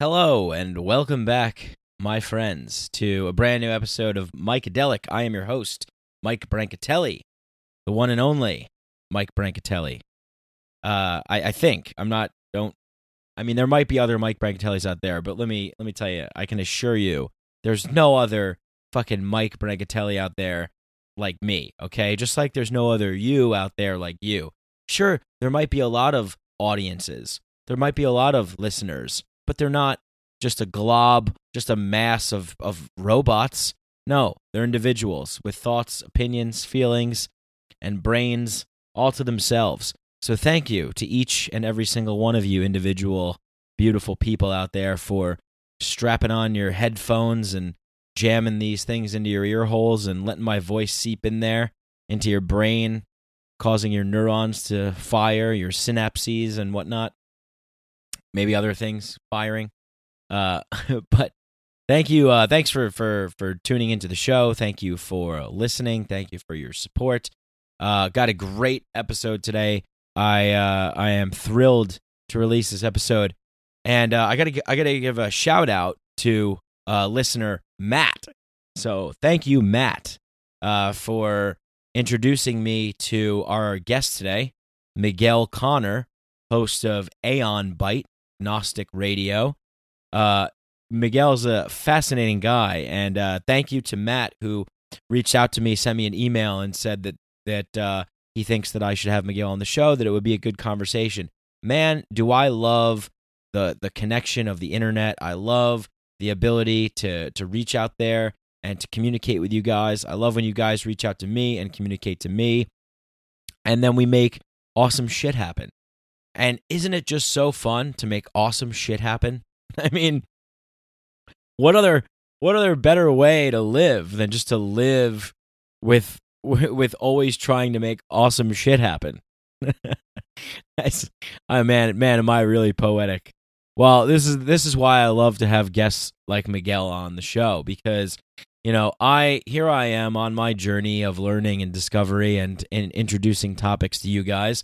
Hello and welcome back, my friends, to a brand new episode of Mycadelic. I am your host, Mike Brancatelli, the one and only Mike Brancatelli. Uh, I, I think I'm not. Don't. I mean, there might be other Mike Brancatellis out there, but let me let me tell you, I can assure you, there's no other fucking Mike Brancatelli out there like me. Okay, just like there's no other you out there like you. Sure, there might be a lot of audiences. There might be a lot of listeners but they're not just a glob, just a mass of, of robots. No, they're individuals with thoughts, opinions, feelings, and brains all to themselves. So thank you to each and every single one of you individual beautiful people out there for strapping on your headphones and jamming these things into your ear holes and letting my voice seep in there into your brain, causing your neurons to fire, your synapses and whatnot maybe other things firing. Uh, but thank you. Uh, thanks for for for tuning into the show. Thank you for listening. Thank you for your support. Uh, got a great episode today. I uh, I am thrilled to release this episode, and uh, I gotta I gotta give a shout out to uh, listener Matt. So thank you, Matt, uh, for introducing me to our guest today, Miguel Connor, host of Aeon Byte, Gnostic Radio. Uh, Miguel's a fascinating guy, and uh, thank you to Matt who reached out to me, sent me an email, and said that that uh, he thinks that I should have Miguel on the show. That it would be a good conversation. Man, do I love the the connection of the internet. I love the ability to to reach out there and to communicate with you guys. I love when you guys reach out to me and communicate to me, and then we make awesome shit happen. And isn't it just so fun to make awesome shit happen? I mean, what other what other better way to live than just to live with with always trying to make awesome shit happen? oh man, man, am I really poetic? Well, this is this is why I love to have guests like Miguel on the show because you know I here I am on my journey of learning and discovery and, and introducing topics to you guys,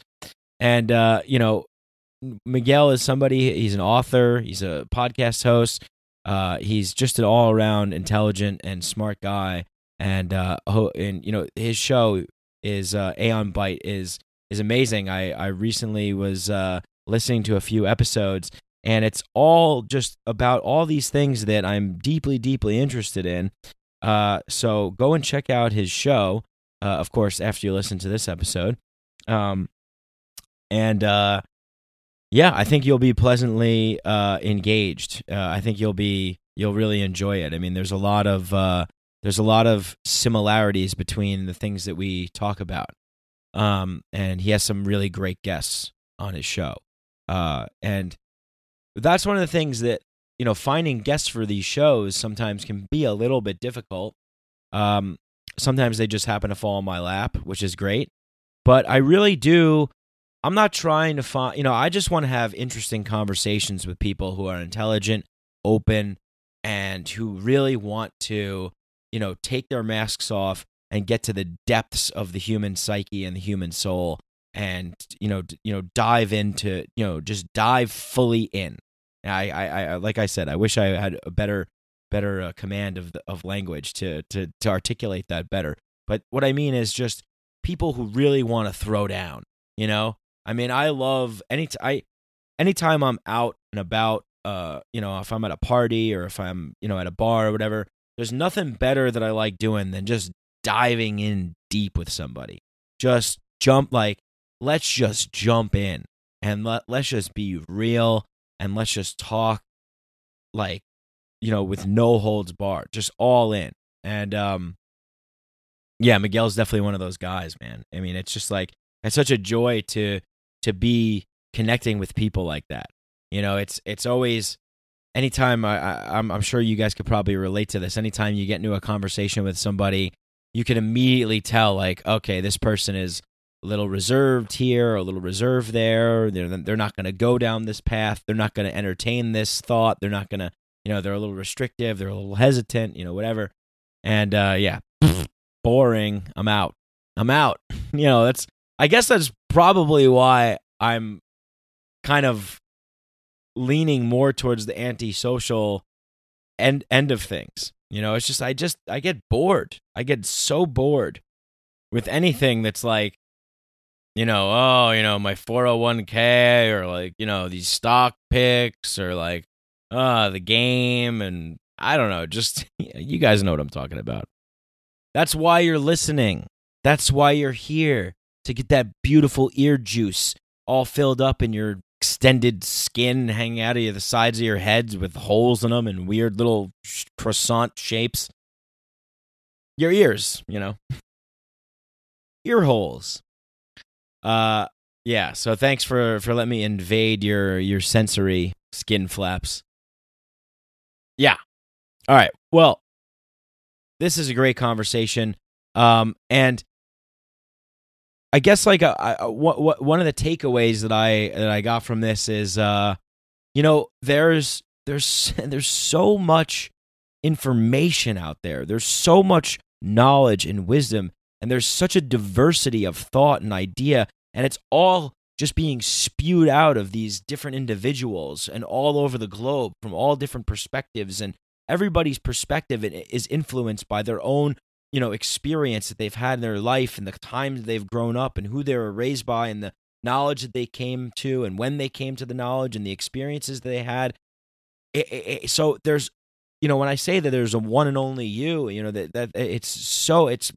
and uh, you know, Miguel is somebody. He's an author. He's a podcast host. Uh, he's just an all around intelligent and smart guy. And uh, and you know his show is uh, Aeon Byte is is amazing. I I recently was uh, listening to a few episodes, and it's all just about all these things that I'm deeply deeply interested in. Uh, so go and check out his show. Uh, of course, after you listen to this episode. Um, and uh, yeah, I think you'll be pleasantly uh, engaged. Uh, I think you'll be you'll really enjoy it. I mean, there's a lot of uh, there's a lot of similarities between the things that we talk about, um, and he has some really great guests on his show, uh, and that's one of the things that you know finding guests for these shows sometimes can be a little bit difficult. Um, sometimes they just happen to fall in my lap, which is great, but I really do I'm not trying to find, you know, I just want to have interesting conversations with people who are intelligent, open, and who really want to, you know, take their masks off and get to the depths of the human psyche and the human soul and, you know, you know, dive into, you know, just dive fully in. I, I, I like I said, I wish I had a better, better uh, command of the, of language to, to, to articulate that better. But what I mean is just people who really want to throw down, you know, I mean, I love any t- I anytime I'm out and about, uh, you know, if I'm at a party or if I'm, you know, at a bar or whatever, there's nothing better that I like doing than just diving in deep with somebody. Just jump like let's just jump in and let let's just be real and let's just talk like you know with no holds barred, just all in. And um yeah, Miguel's definitely one of those guys, man. I mean, it's just like it's such a joy to to be connecting with people like that. You know, it's it's always anytime I, I I'm I'm sure you guys could probably relate to this. Anytime you get into a conversation with somebody, you can immediately tell like, okay, this person is a little reserved here, a little reserved there. They're they're not going to go down this path. They're not going to entertain this thought. They're not going to, you know, they're a little restrictive. They're a little hesitant. You know, whatever. And uh, yeah, boring. I'm out. I'm out. You know, that's I guess that's probably why I'm kind of leaning more towards the antisocial end end of things. You know, it's just I just I get bored. I get so bored with anything that's like you know, oh, you know, my 401k or like, you know, these stock picks or like uh the game and I don't know, just you guys know what I'm talking about. That's why you're listening. That's why you're here to get that beautiful ear juice all filled up in your extended skin hanging out of the sides of your heads with holes in them and weird little croissant shapes. Your ears, you know. Ear holes. Uh yeah, so thanks for for letting me invade your your sensory skin flaps. Yeah. All right. Well, this is a great conversation. Um and I guess like a, a, what, one of the takeaways that I that I got from this is uh you know there's there's there's so much information out there. There's so much knowledge and wisdom and there's such a diversity of thought and idea and it's all just being spewed out of these different individuals and all over the globe from all different perspectives and everybody's perspective is influenced by their own you know experience that they've had in their life and the times they've grown up and who they were raised by and the knowledge that they came to and when they came to the knowledge and the experiences that they had. It, it, it, so there's you know when i say that there's a one and only you you know that that it's so it's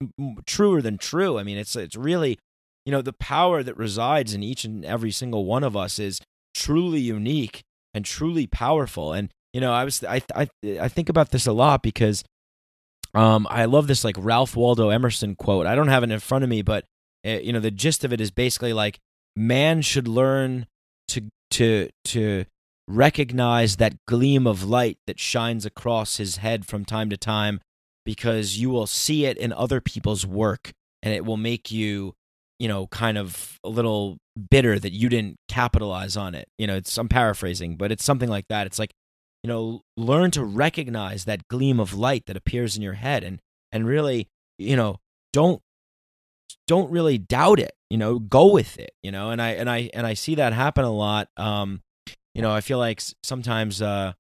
truer than true. I mean it's it's really you know the power that resides in each and every single one of us is truly unique and truly powerful. And you know i was i i, I think about this a lot because um, I love this like Ralph Waldo Emerson quote. I don't have it in front of me, but it, uh, you know the gist of it is basically like man should learn to to to recognize that gleam of light that shines across his head from time to time because you will see it in other people's work and it will make you you know kind of a little bitter that you didn't capitalize on it you know it's i'm paraphrasing but it's something like that it's like you know learn to recognize that gleam of light that appears in your head and and really you know don't don't really doubt it you know go with it you know and i and i and i see that happen a lot. Um you know i feel like sometimes uh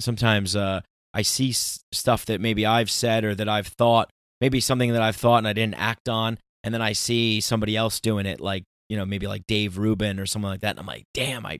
sometimes uh i see s- stuff that maybe i've said or that i've thought maybe something that i've thought and i didn't act on and then i see somebody else doing it like you know maybe like dave rubin or something like that and i'm like damn i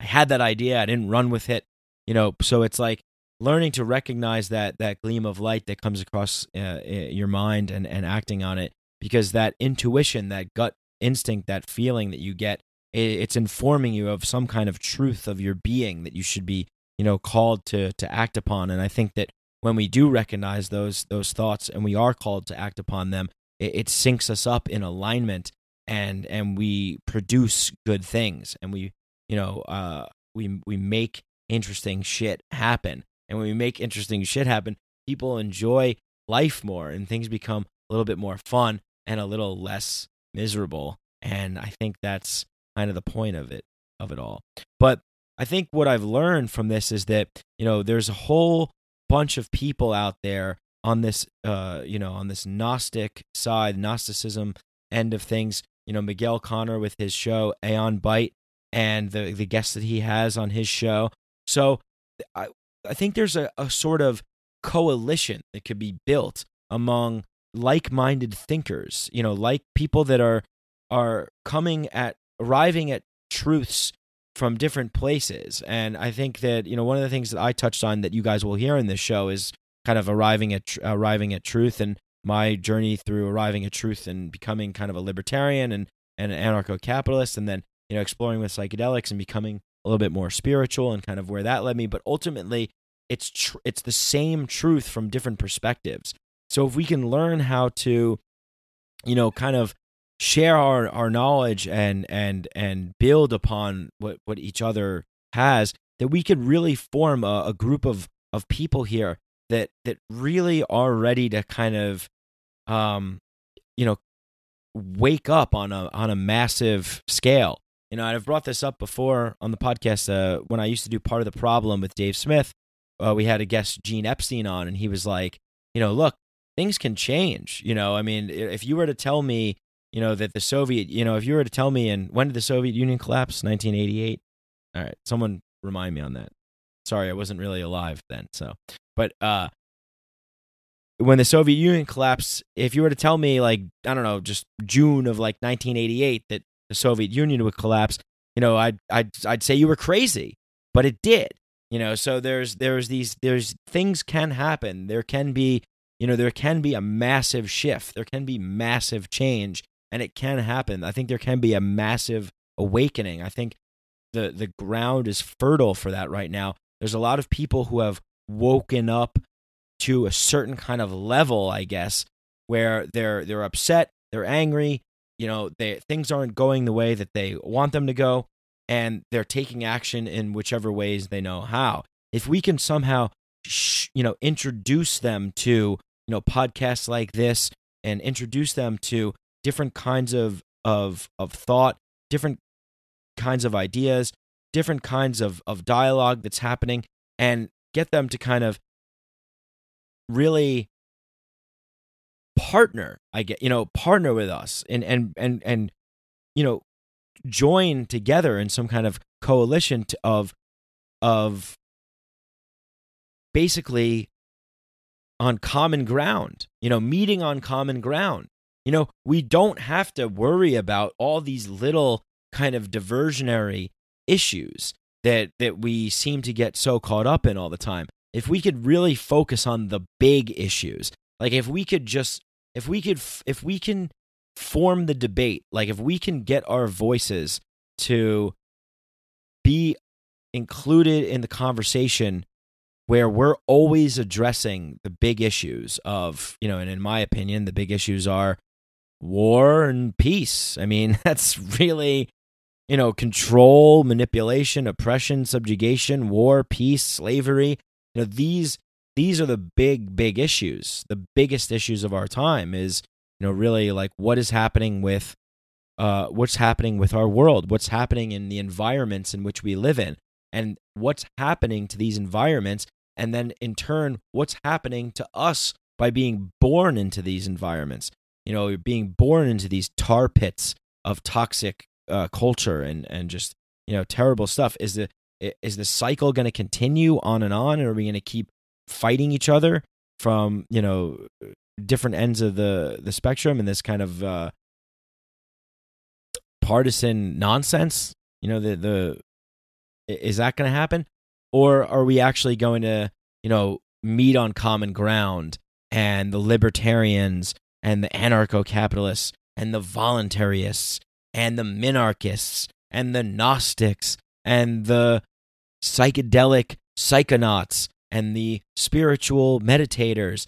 I had that idea, I didn't run with it, you know. So it's like learning to recognize that that gleam of light that comes across uh, your mind and and acting on it, because that intuition, that gut instinct, that feeling that you get, it's informing you of some kind of truth of your being that you should be, you know, called to to act upon. And I think that when we do recognize those those thoughts and we are called to act upon them, it, it syncs us up in alignment and and we produce good things and we you know, uh, we we make interesting shit happen, and when we make interesting shit happen, people enjoy life more, and things become a little bit more fun and a little less miserable. And I think that's kind of the point of it of it all. But I think what I've learned from this is that you know there's a whole bunch of people out there on this uh you know on this gnostic side gnosticism end of things you know miguel connor with his show aeon byte and the the guests that he has on his show. So I I think there's a, a sort of coalition that could be built among like-minded thinkers, you know, like people that are are coming at arriving at truths from different places. And I think that, you know, one of the things that I touched on that you guys will hear in this show is kind of arriving at arriving at truth and my journey through arriving at truth and becoming kind of a libertarian and, and an anarcho-capitalist and then you know, exploring with psychedelics and becoming a little bit more spiritual and kind of where that led me. But ultimately, it's tr- it's the same truth from different perspectives. So if we can learn how to, you know, kind of share our, our knowledge and and and build upon what what each other has, that we could really form a, a group of of people here that that really are ready to kind of um you know wake up on a on a massive scale you know, I've brought this up before on the podcast uh, when I used to do part of the problem with Dave Smith. Uh, we had a guest, Gene Epstein, on, and he was like, you know, look, things can change. You know, I mean, if you were to tell me, you know, that the Soviet, you know, if you were to tell me, and when did the Soviet Union collapse? 1988. All right, someone remind me on that. Sorry, I wasn't really alive then. So, but uh, when the Soviet Union collapsed, if you were to tell me like I don't know, just June of like 1988 that the Soviet Union would collapse, you know, I'd I'd I'd say you were crazy, but it did. You know, so there's there's these there's things can happen. There can be you know there can be a massive shift. There can be massive change, and it can happen. I think there can be a massive awakening. I think the the ground is fertile for that right now. There's a lot of people who have woken up to a certain kind of level, I guess, where they're they're upset, they're angry, you know, they things aren't going the way that they want them to go, and they're taking action in whichever ways they know how. If we can somehow, sh- you know, introduce them to you know podcasts like this and introduce them to different kinds of of of thought, different kinds of ideas, different kinds of of dialogue that's happening, and get them to kind of really partner i get you know partner with us and and and and you know join together in some kind of coalition to, of of basically on common ground you know meeting on common ground. You know we don't have to worry about all these little kind of diversionary issues that that we seem to get so caught up in all the time. If we could really focus on the big issues like if we could just if we could if we can form the debate like if we can get our voices to be included in the conversation where we're always addressing the big issues of you know and in my opinion the big issues are war and peace. I mean that's really you know control manipulation oppression subjugation war peace slavery. You know these these are the big big issues. The biggest issues of our time is you know really like what is happening with uh what's happening with our world? What's happening in the environments in which we live in? And what's happening to these environments? And then in turn what's happening to us by being born into these environments? You know being born into these tar pits of toxic uh, culture and and just you know terrible stuff. Is the is the cycle going to continue on and on or are we going to keep fighting each other from you know different ends of the the spectrum and this kind of uh partisan nonsense you know the the is that going to happen? Or are we actually going to you know meet on common ground and the libertarians and the anarcho-capitalists and the voluntarists and the minarchists and the gnostics and the psychedelic psychonauts and the spiritual meditators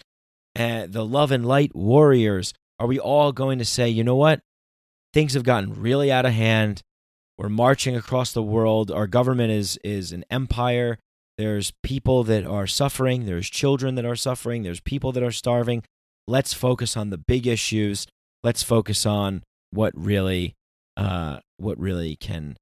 and the love and light warriors are we all going to say you know what? Things have gotten really out of hand. We're marching across the world. Our government is is an empire. There's people that are suffering. There's children that are suffering. There's people that are starving. Let's focus on the big issues. Let's focus on what really uh what really can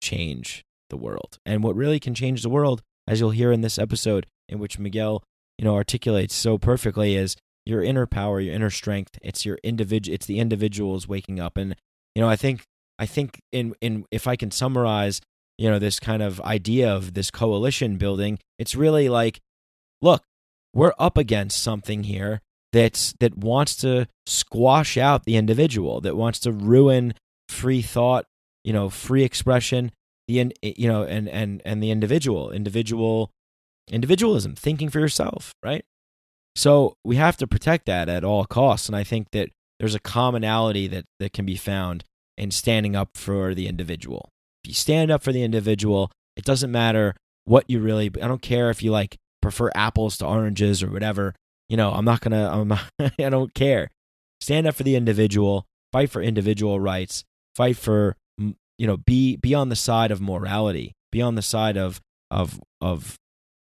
change the world. And what really can change the world, as you'll hear in this episode, in which Miguel, you know, articulates so perfectly, is your inner power, your inner strength. It's your individual. It's the individuals waking up. And you know, I think, I think, in in if I can summarize, you know, this kind of idea of this coalition building, it's really like, look, we're up against something here that's that wants to squash out the individual, that wants to ruin free thought, you know, free expression, the eh, you know and and and the individual individual individualism thinking for yourself right? So we have to protect that at all costs and i think that there's a commonality that that can be found in standing up for the individual. If you stand up for the individual it doesn't matter what you really i don't care if you like prefer apples to oranges or whatever you know i'm not gonna i'm not, i don't care. Stand up for the individual fight for individual rights fight for you know be be on the side of morality be on the side of of of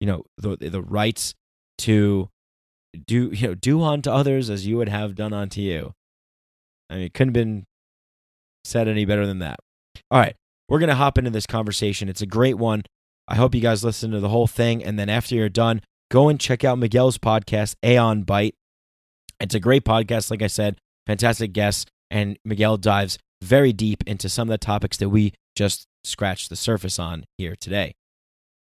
you know the the rights to do you know do unto others as you would have done unto you. I mean it couldn't have been said any better than that. All right we're gonna hop into this conversation. It's a great one. I hope you guys listen to the whole thing and then after you're done go and check out miguel's podcast aeon byte it's a great podcast like i said fantastic guests and miguel dives very deep into some of the topics that we just scratched the surface on here today.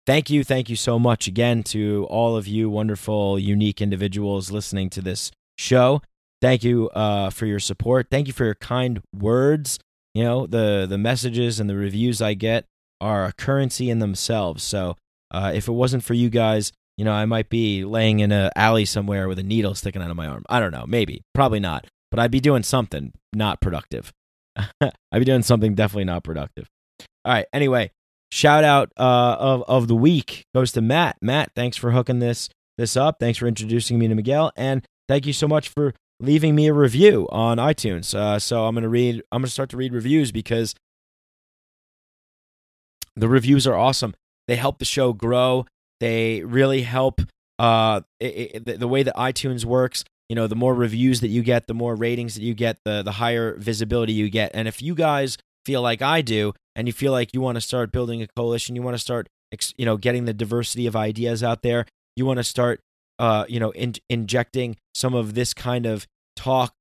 Thank you, thank you so much again to all of you wonderful, unique individuals listening to this show. Thank you uh, for your support. Thank you for your kind words. You know the the messages and the reviews I get are a currency in themselves. So uh, if it wasn't for you guys, you know I might be laying in an alley somewhere with a needle sticking out of my arm. I don't know, maybe, probably not, but I'd be doing something not productive. I'd be doing something definitely not productive. All right. Anyway, shout out uh, of of the week goes to Matt. Matt, thanks for hooking this this up. Thanks for introducing me to Miguel, and thank you so much for leaving me a review on iTunes. Uh, so I'm gonna read. I'm gonna start to read reviews because the reviews are awesome. They help the show grow. They really help. Uh, it, it, the way that iTunes works, you know, the more reviews that you get, the more ratings that you get, the the higher visibility you get. And if you guys feel like I do, and you feel like you want to start building a coalition, you want to start, you know, getting the diversity of ideas out there, you want to start, uh, you know, in, injecting some of this kind of talk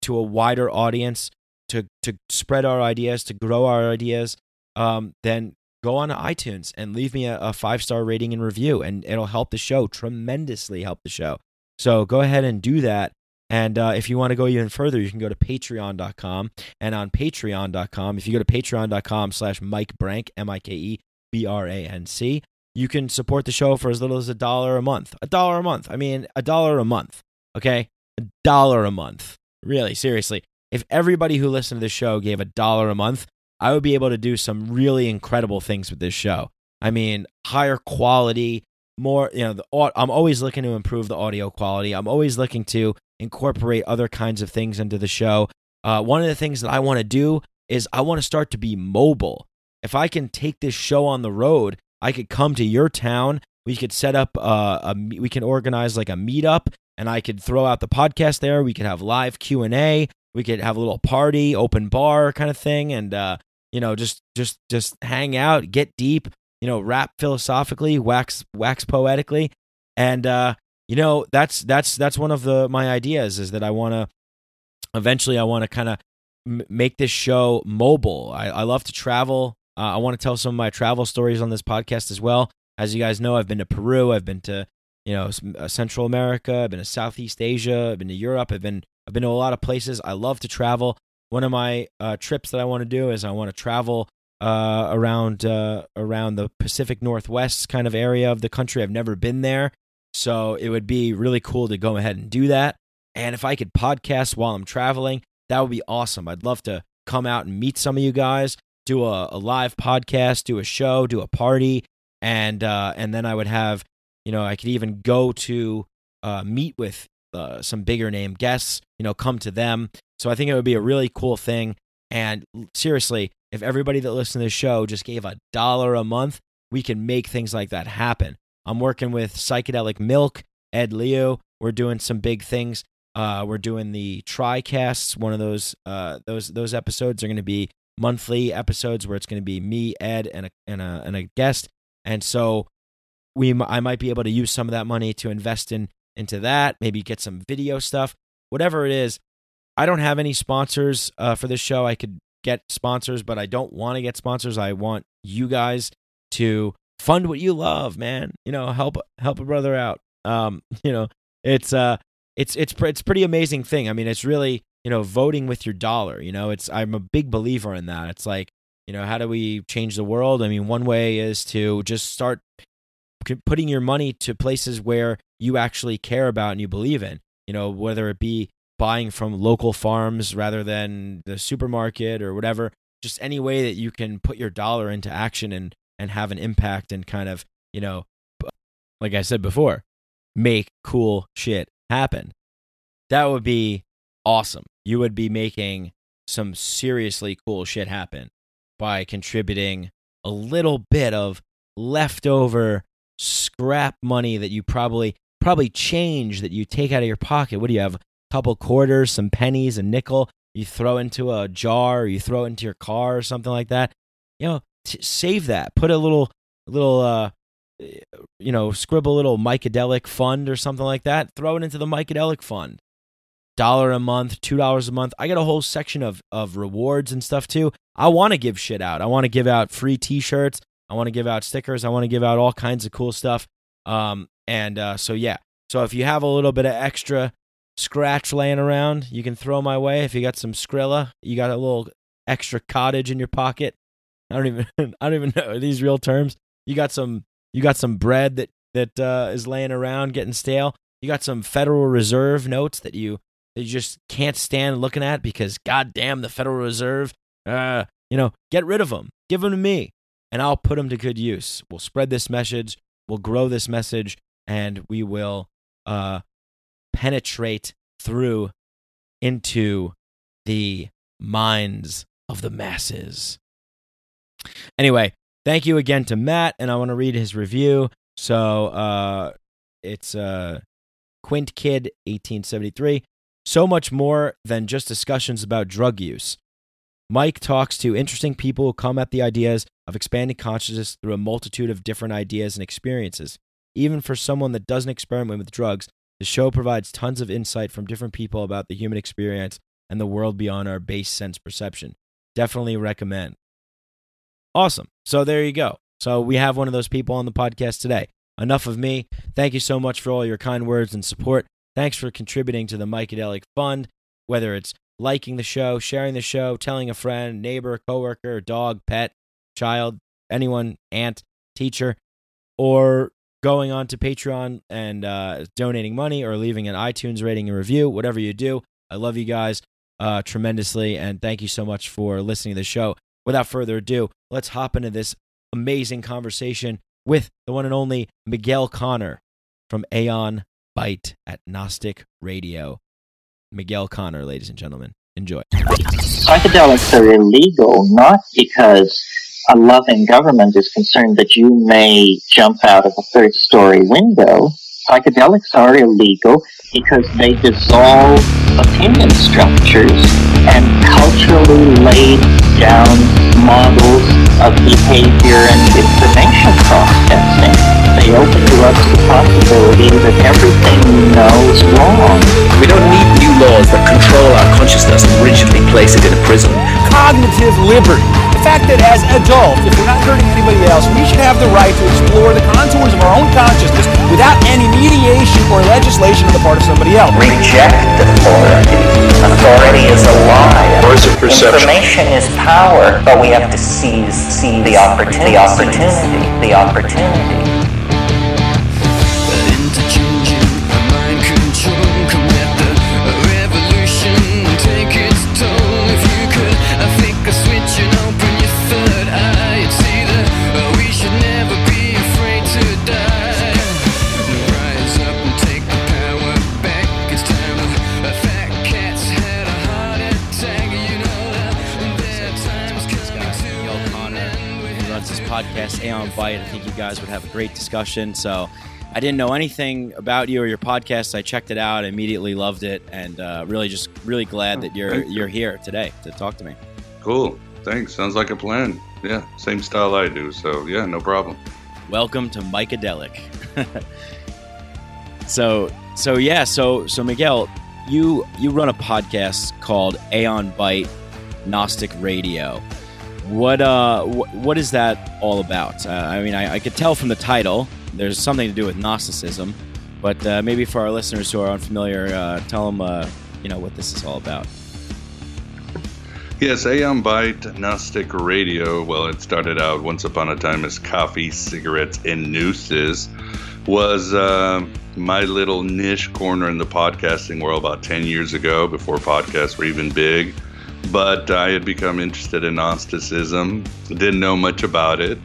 to a wider audience, to to spread our ideas, to grow our ideas, um, then go on to iTunes and leave me a, a five star rating and review, and it'll help the show tremendously. Help the show. So go ahead and do that. And uh, if you want to go even further, you can go to patreon.com. And on patreon.com, if you go to patreon.com slash Mike Branc, M I K E B R A N C, you can support the show for as little as a dollar a month. A dollar a month. I mean, a dollar a month. Okay? A dollar a month. Really, seriously. If everybody who listened to the show gave a dollar a month, I would be able to do some really incredible things with this show. I mean, higher quality, more, you know, the, I'm always looking to improve the audio quality. I'm always looking to incorporate other kinds of things into the show. Uh, one of the things that I want to do is I want to start to be mobile. If I can take this show on the road, I could come to your town. We could set up uh, a, we can organize like a meetup, and I could throw out the podcast there. We could have live Q and A. We could have a little party, open bar kind of thing, and uh, you know, just just just hang out, get deep, you know, rap philosophically, wax wax poetically, and uh, you know that's that's that's one of the my ideas is that I want to eventually I want to kind of m- make this show mobile. I, I love to travel. Uh, I want to tell some of my travel stories on this podcast as well. As you guys know, I've been to Peru. I've been to you know uh, Central America. I've been to Southeast Asia. I've been to Europe. I've been I've been to a lot of places. I love to travel. One of my uh, trips that I want to do is I want to travel uh, around uh, around the Pacific Northwest kind of area of the country. I've never been there, so it would be really cool to go ahead and do that. And if I could podcast while I'm traveling, that would be awesome. I'd love to come out and meet some of you guys, do a, a live podcast, do a show, do a party, and uh, and then I would have, you know, I could even go to uh, meet with uh, some bigger name guests, you know, come to them. So I think it would be a really cool thing. And seriously, if everybody that listens to this show just gave a dollar a month, we can make things like that happen. I'm working with Psychedelic Milk, Ed Leo. We're doing some big things. Uh, we're doing the TriCasts. One of those uh, those those episodes are going to be monthly episodes where it's going to be me, Ed, and a and a and a guest. And so we I might be able to use some of that money to invest in into that. Maybe get some video stuff, whatever it is. I don't have any sponsors uh, for this show. I could get sponsors, but I don't want to get sponsors. I want you guys to fund what you love, man. You know, help help a brother out. Um, you know, it's uh it's it's it's pretty amazing thing. I mean, it's really, you know, voting with your dollar, you know. It's I'm a big believer in that. It's like, you know, how do we change the world? I mean, one way is to just start putting your money to places where you actually care about and you believe in. You know, whether it be buying from local farms rather than the supermarket or whatever, just any way that you can put your dollar into action and and have an impact and kind of, you know, like I said before, make cool shit happen. That would be awesome. You would be making some seriously cool shit happen by contributing a little bit of leftover scrap money that you probably probably change that you take out of your pocket. What do you have? Couple quarters, some pennies, a nickel. You throw into a jar, you throw it into your car, or something like that. You know, t- save that. Put a little little uh you know, scribble a little Mycadelic fund or something like that. Throw it into the Mycadelic fund. dollar a month, two dollars a month. I get a whole section of of rewards and stuff too. I want to give shit out. I want to give out free T-shirts. I want to give out stickers. I want to give out all kinds of cool stuff. Um, and uh, so yeah. So if you have a little bit of extra scratch laying around, you can throw my way. If you got some Skrilla, you got a little extra cottage in your pocket. I don't even I don't even know these real terms. You got some you got some bread that that uh, is laying around getting stale. You got some Federal Reserve notes that you that you just can't stand looking at because goddamn the Federal Reserve. Uh, you know, get rid of them. Give them to me, and I'll put them to good use. We'll spread this message. We'll grow this message, and we will uh, penetrate through into the minds of the masses. Anyway, thank you again to Matt, and I want to read his review. So uh, it's uh, Quint Kid, 1873. So much more than just discussions about drug use. Mike talks to interesting people who come at the ideas of expanding consciousness through a multitude of different ideas and experiences. Even for someone that doesn't experiment with drugs, the show provides tons of insight from different people about the human experience and the world beyond our base sense perception. Definitely recommend. Awesome. So there you go. So we have one of those people on the podcast today. Enough of me. Thank you so much for all your kind words and support. Thanks for contributing to the Mycadelic Fund, whether it's liking the show, sharing the show, telling a friend, neighbor, coworker, dog, pet, child, anyone, aunt, teacher, or going on to Patreon and uh, donating money or leaving an iTunes rating and review, whatever you do. I love you guys uh, tremendously, and thank you so much for listening to the show. Without further ado, let's hop into this amazing conversation with the one and only Miguel Connor from Aeon Byte at Gnostic Radio. Miguel Connor, ladies and gentlemen. Enjoy. Psychedelics are illegal not because a loving government is concerned that you may jump out of a third story window. Psychedelics are illegal because they dissolve opinion structures and culturally laid down models of behavior and information processing. They open to us the possibility that everything we know is wrong. We don't need new laws that control our consciousness and rigidly place it in a prison. Cognitive liberty fact that as adults, if we're not hurting anybody else, we should have the right to explore the contours of our own consciousness without any mediation or legislation on the part of somebody else. Reject authority. Authority is a lie. Or is it perception? Information is power, but we have to seize, seize the opportunity. The opportunity. The opportunity. Aeon Byte. I think you guys would have a great discussion. So I didn't know anything about you or your podcast. I checked it out, immediately loved it, and uh, really just really glad that you're you're here today to talk to me. Cool. Thanks. Sounds like a plan. Yeah, same style I do. So yeah, no problem. Welcome to Mycadelic. so so yeah, so so Miguel, you you run a podcast called Aeon Byte Gnostic Radio. What uh, wh- what is that all about? Uh, I mean, I, I, could tell from the title. There's something to do with Gnosticism, but uh, maybe for our listeners who are unfamiliar, uh, tell them uh, you know what this is all about. Yes, Aeon Byte Gnostic Radio. Well, it started out once upon a time as coffee, cigarettes, and nooses. Was uh, my little niche corner in the podcasting world about 10 years ago before podcasts were even big but I had become interested in Gnosticism, didn't know much about it.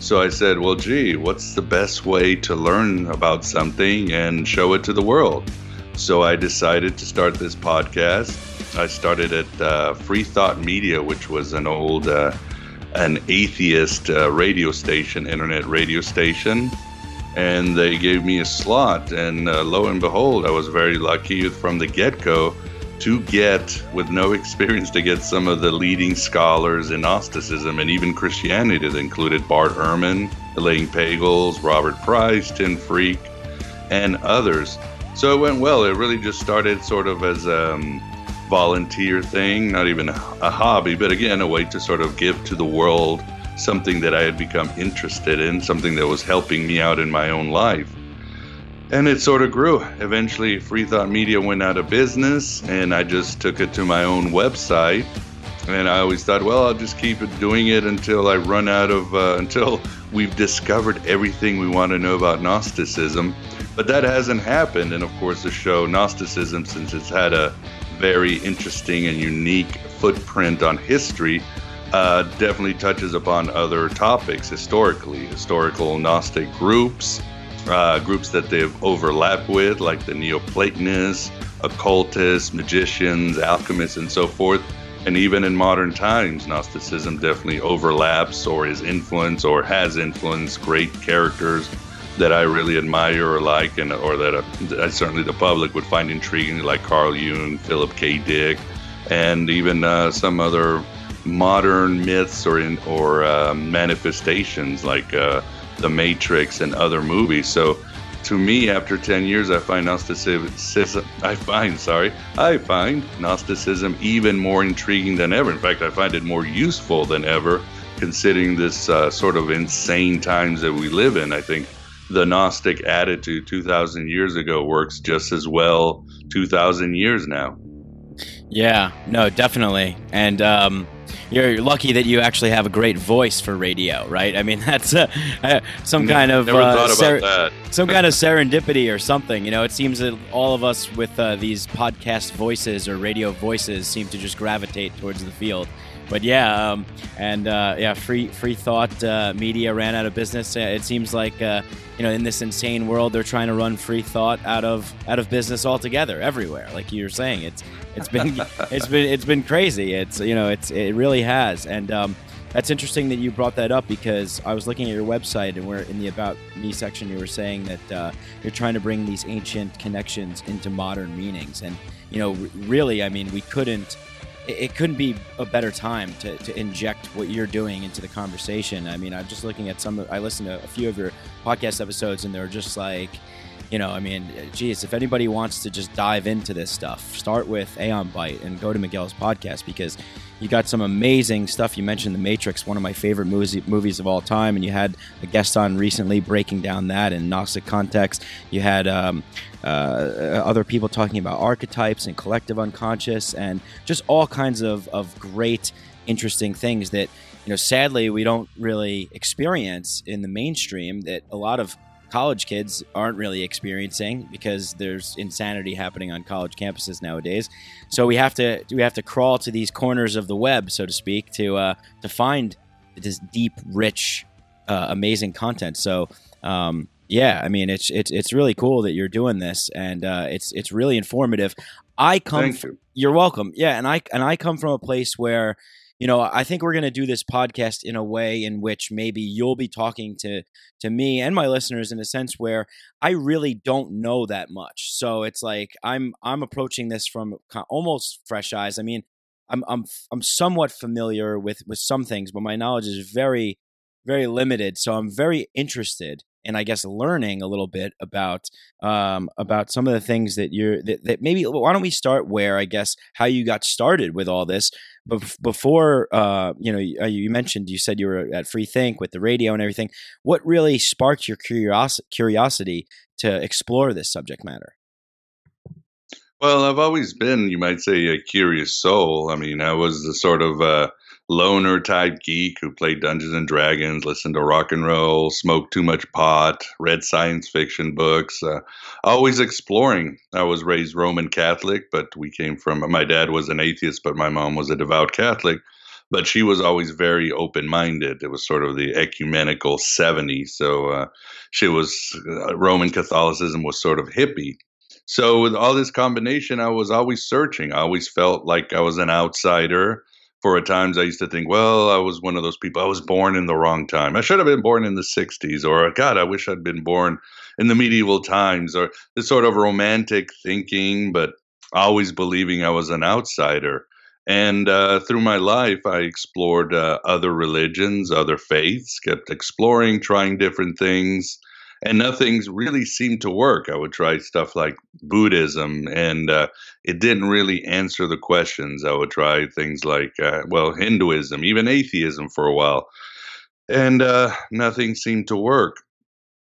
So I said, well, gee, what's the best way to learn about something and show it to the world? So I decided to start this podcast. I started at uh, Free Thought Media, which was an old, uh, an atheist uh, radio station, internet radio station. And they gave me a slot. And uh, lo and behold, I was very lucky from the get go to get, with no experience, to get some of the leading scholars in Gnosticism and even Christianity that included Bart Ehrman, Elaine Pagels, Robert Price, Tim Freke, and others. So it went well. It really just started sort of as a um, volunteer thing, not even a hobby, but again, a way to sort of give to the world something that I had become interested in, something that was helping me out in my own life. And it sort of grew. Eventually, Free Thought Media went out of business, and I just took it to my own website. And I always thought, well, I'll just keep doing it until I run out of, uh, until we've discovered everything we want to know about Gnosticism. But that hasn't happened. And of course, the show Gnosticism, since it's had a very interesting and unique footprint on history, uh, definitely touches upon other topics historically, historical Gnostic groups, uh, groups that they've overlapped with, like the Neoplatonists, occultists, magicians, alchemists, and so forth. And even in modern times, Gnosticism definitely overlaps or is influenced or has influenced great characters that I really admire or like, and or that uh, certainly the public would find intriguing, like Carl Jung, Philip K. Dick, and even uh, some other modern myths or in, or uh, manifestations like uh, the Matrix and other movies. So to me, after 10 years, I find Gnosticism, I find, sorry, I find Gnosticism even more intriguing than ever. In fact, I find it more useful than ever, considering this uh, sort of insane times that we live in. I think the Gnostic attitude 2,000 years ago works just as well 2,000 years now. Yeah, no, definitely. And, um, you're lucky that you actually have a great voice for radio, right? I mean, that's uh, uh, some kind of uh, ser- some kind of serendipity or something. You know, it seems that all of us with uh, these podcast voices or radio voices seem to just gravitate towards the field. But yeah, um, and uh, yeah, free free thought uh, media ran out of business. It seems like you know, in this insane world, they're trying to run free thought out of out of business altogether, everywhere. Like you were saying, it's it's been it's been it's been crazy. It's you know it's it really has, and um, that's interesting that you brought that up because I was looking at your website and we're in the about me section. You were saying that uh, you're trying to bring these ancient connections into modern meanings, and you know really, I mean, we couldn't. It couldn't be a better time to, to inject what you're doing into the conversation. I mean, I'm just looking at some. I listened to a few of your podcast episodes, and they're just like, you know, I mean, geez, if anybody wants to just dive into this stuff, start with Aeon Byte and go to Miguel's podcast because you got some amazing stuff. You mentioned The Matrix, one of my favorite movies, movies of all time, and you had a guest on recently breaking down that in Gnostic context. You had um, uh, other people talking about archetypes and collective unconscious and just all kinds of, of great, interesting things that, you know, sadly, we don't really experience in the mainstream that a lot of college kids aren't really experiencing because there's insanity happening on college campuses nowadays. So we have to we have to crawl to these corners of the web, so to speak, to uh, to find this deep, rich, uh, amazing content. So. Um, yeah, I mean it's it's it's really cool that you're doing this, and uh, it's it's really informative. I come. Thank you. You're welcome. Yeah, and I and I come from a place where you know, I think we're going to do this podcast in a way in which maybe you'll be talking to to me and my listeners in a sense where I really don't know that much. So it's like I'm I'm approaching this from almost fresh eyes. I mean, I'm I'm I'm somewhat familiar with with some things, but my knowledge is very very limited. So I'm very interested and I guess learning a little bit about um, about some of the things that you're that, that, maybe why don't we start where I guess how you got started with all this But before uh, you know you, uh, you mentioned you said you were at Free Think with the radio and everything. What really sparked your curiosity curiosity to explore this subject matter? Well I've always been you might say a curious soul. I mean I was the sort of uh, loner type geek who played Dungeons and Dragons, listened to rock and roll, smoked too much pot, read science fiction books, uh, always exploring. I was raised Roman Catholic, but we came from my dad was an atheist, but my mom was a devout Catholic. But she was always very open minded. It was sort of the ecumenical 70s. So uh, she was, uh, Roman Catholicism was sort of hippie. So with all this combination, I was always searching. I always felt like I was an outsider for at times I used to think, well, I was one of those people. I was born in the wrong time. I should have been born in the 60s, or God, I wish I'd been born in the medieval times, or this sort of romantic thinking, but always believing I was an outsider. And uh, through my life, I explored uh, other religions, other faiths, kept exploring, trying different things. And nothing's really seemed to work. I would try stuff like Buddhism, and uh, it didn't really answer the questions. I would try things like, uh, well, Hinduism, even atheism for a while, and uh, nothing seemed to work.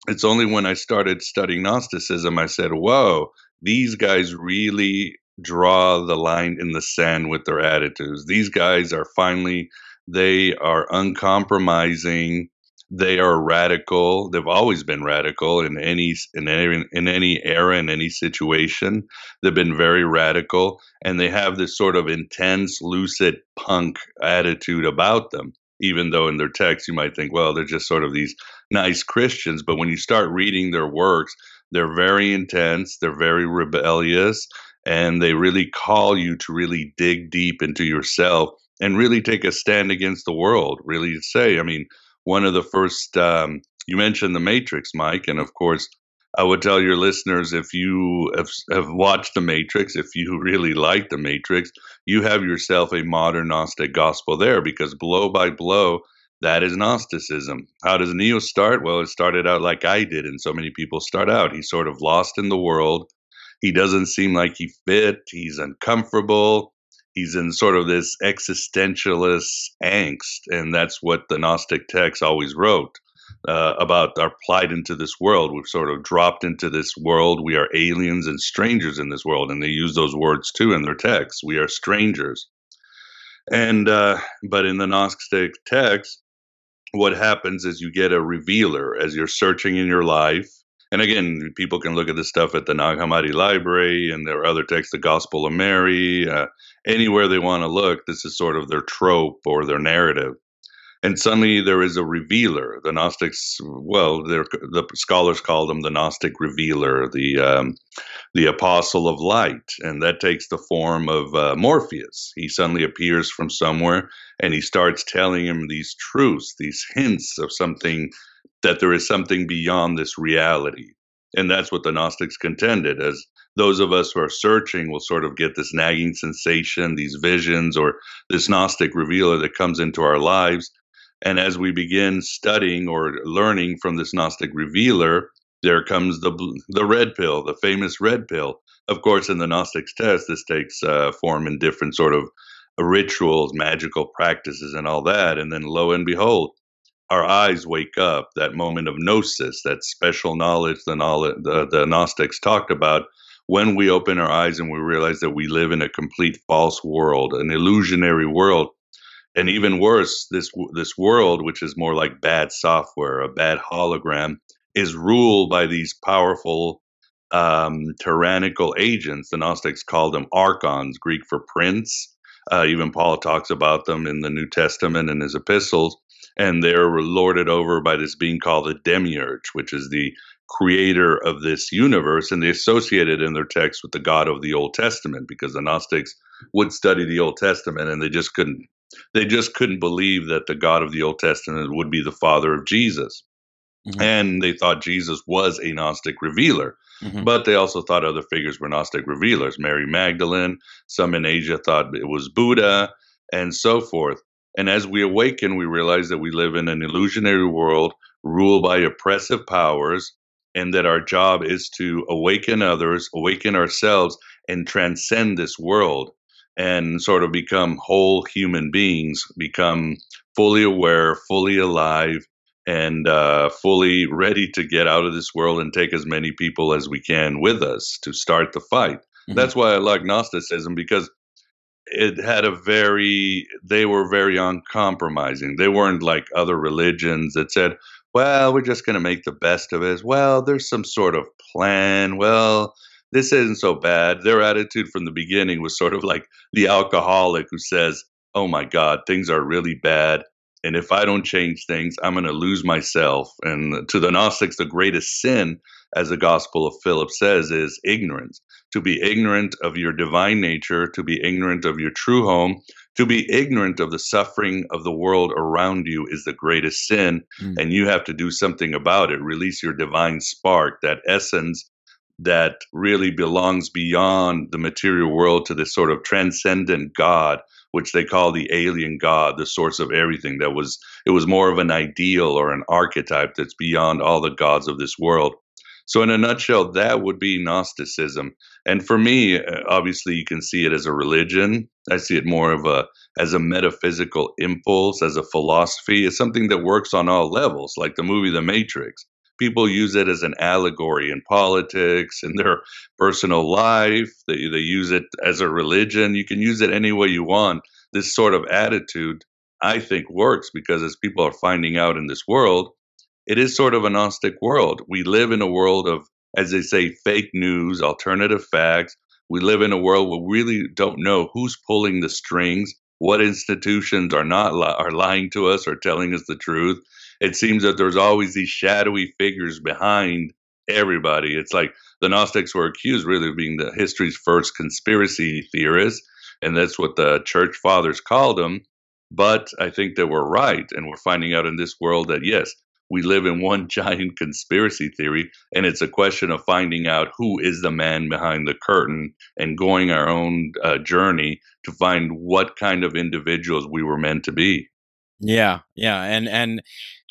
It's only when I started studying Gnosticism I said, whoa, these guys really draw the line in the sand with their attitudes. These guys are finally, they are uncompromising they are radical. They've always been radical in any in any in any era in any situation. They've been very radical, and they have this sort of intense, lucid punk attitude about them. Even though in their text you might think, well, they're just sort of these nice Christians, but when you start reading their works, they're very intense. They're very rebellious, and they really call you to really dig deep into yourself and really take a stand against the world. Really say, I mean one of the first um, you mentioned the matrix mike and of course i would tell your listeners if you have, have watched the matrix if you really like the matrix you have yourself a modern gnostic gospel there because blow by blow that is gnosticism. How does neo start? Well it started out like i did and so many people start out. He's sort of lost in the world. He doesn't seem like he fit. He's uncomfortable he's in sort of this existentialist angst, and that's what the Gnostic texts always wrote uh, about our plight into this world. We've sort of dropped into this world. We are aliens and strangers in this world, and they use those words too in their texts. We are strangers, and uh, but in the Gnostic text, what happens is you get a revealer as you're searching in your life and again, people can look at this stuff at the Nag Hammadi Library and there are other texts, the Gospel of Mary, uh, anywhere they want to look. This is sort of their trope or their narrative. And suddenly there is a revealer. The Gnostics, well, the scholars call them the Gnostic revealer, the um, the apostle of light, and that takes the form of uh, Morpheus. He suddenly appears from somewhere, and he starts telling him these truths, these hints of something that there is something beyond this reality. And that's what the Gnostics contended, as those of us who are searching will sort of get this nagging sensation, these visions, or this Gnostic revealer that comes into our lives. And as we begin studying or learning from this Gnostic revealer, there comes the the red pill, the famous red pill. Of course, in the Gnostics test, this takes uh, form in different sort of rituals, magical practices, and all that. And then, lo and behold, our eyes wake up, that moment of gnosis, that special knowledge the, knowledge, the, the Gnostics talked about, when we open our eyes and we realize that we live in a complete false world, an illusionary world, and even worse, this this world, which is more like bad software, a bad hologram, is ruled by these powerful um, tyrannical agents. The Gnostics called them archons, Greek for prince. Uh, even Paul talks about them in the New Testament and his epistles and they're lorded over by this being called the demiurge, which is the creator of this universe, and they associate it in their text with the God of the Old Testament because the Gnostics would study the Old Testament and they just couldn't they just couldn't believe that the God of the Old Testament would be the father of Jesus. Mm-hmm. And they thought Jesus was a Gnostic revealer. Mm-hmm. But they also thought other figures were Gnostic revealers. Mary Magdalene, some in Asia thought it was Buddha, and so forth. And as we awaken, we realize that we live in an illusionary world ruled by oppressive powers, and that our job is to awaken others, awaken ourselves, and transcend this world and sort of become whole human beings, become fully aware, fully alive, and uh, fully ready to get out of this world and take as many people as we can with us to start the fight. Mm-hmm. That's why I like Gnosticism because it had a very they were very uncompromising. They weren't like other religions that said well we're just going to make the best of it well there's some sort of plan. Well this isn't so bad. Their attitude from the beginning was sort of like the alcoholic who says oh my god things are really bad and if i don't change things i'm going to lose myself and to the gnostics the greatest sin as the gospel of philip says is ignorance to be ignorant of your divine nature, to be ignorant of your true home, to be ignorant of the suffering of the world around you is the greatest sin. Mm. And you have to do something about it. Release your divine spark, that essence that really belongs beyond the material world to this sort of transcendent God which they call the alien god, the source of everything. That was it was more of an ideal or an archetype that's beyond all the gods of this world. So, in a nutshell, that would be Gnosticism. And for me, uh, obviously, you can see it as a religion. I see it more of a as a metaphysical impulse, as a philosophy. It's something that works on all levels, like the movie The Matrix. People use it as an allegory in politics, in their personal life. They, they use it as a religion. You can use it any way you want. This sort of attitude, I think, works because as people are finding out in this world, it is sort of a Gnostic world. We live in a world of, as they say, fake news, alternative facts. We live in a world where we really don't know who's pulling the strings, what institutions are not li- are lying to us or telling us the truth. It seems that there's always these shadowy figures behind everybody. It's like the Gnostics were accused really of being the history's first conspiracy theorists, and that's what the church fathers called them. But I think that we're right, and we're finding out in this world that yes, we live in one giant conspiracy theory, and it's a question of finding out who is the man behind the curtain and going our own uh, journey to find what kind of individuals we were meant to be. Yeah, yeah, and and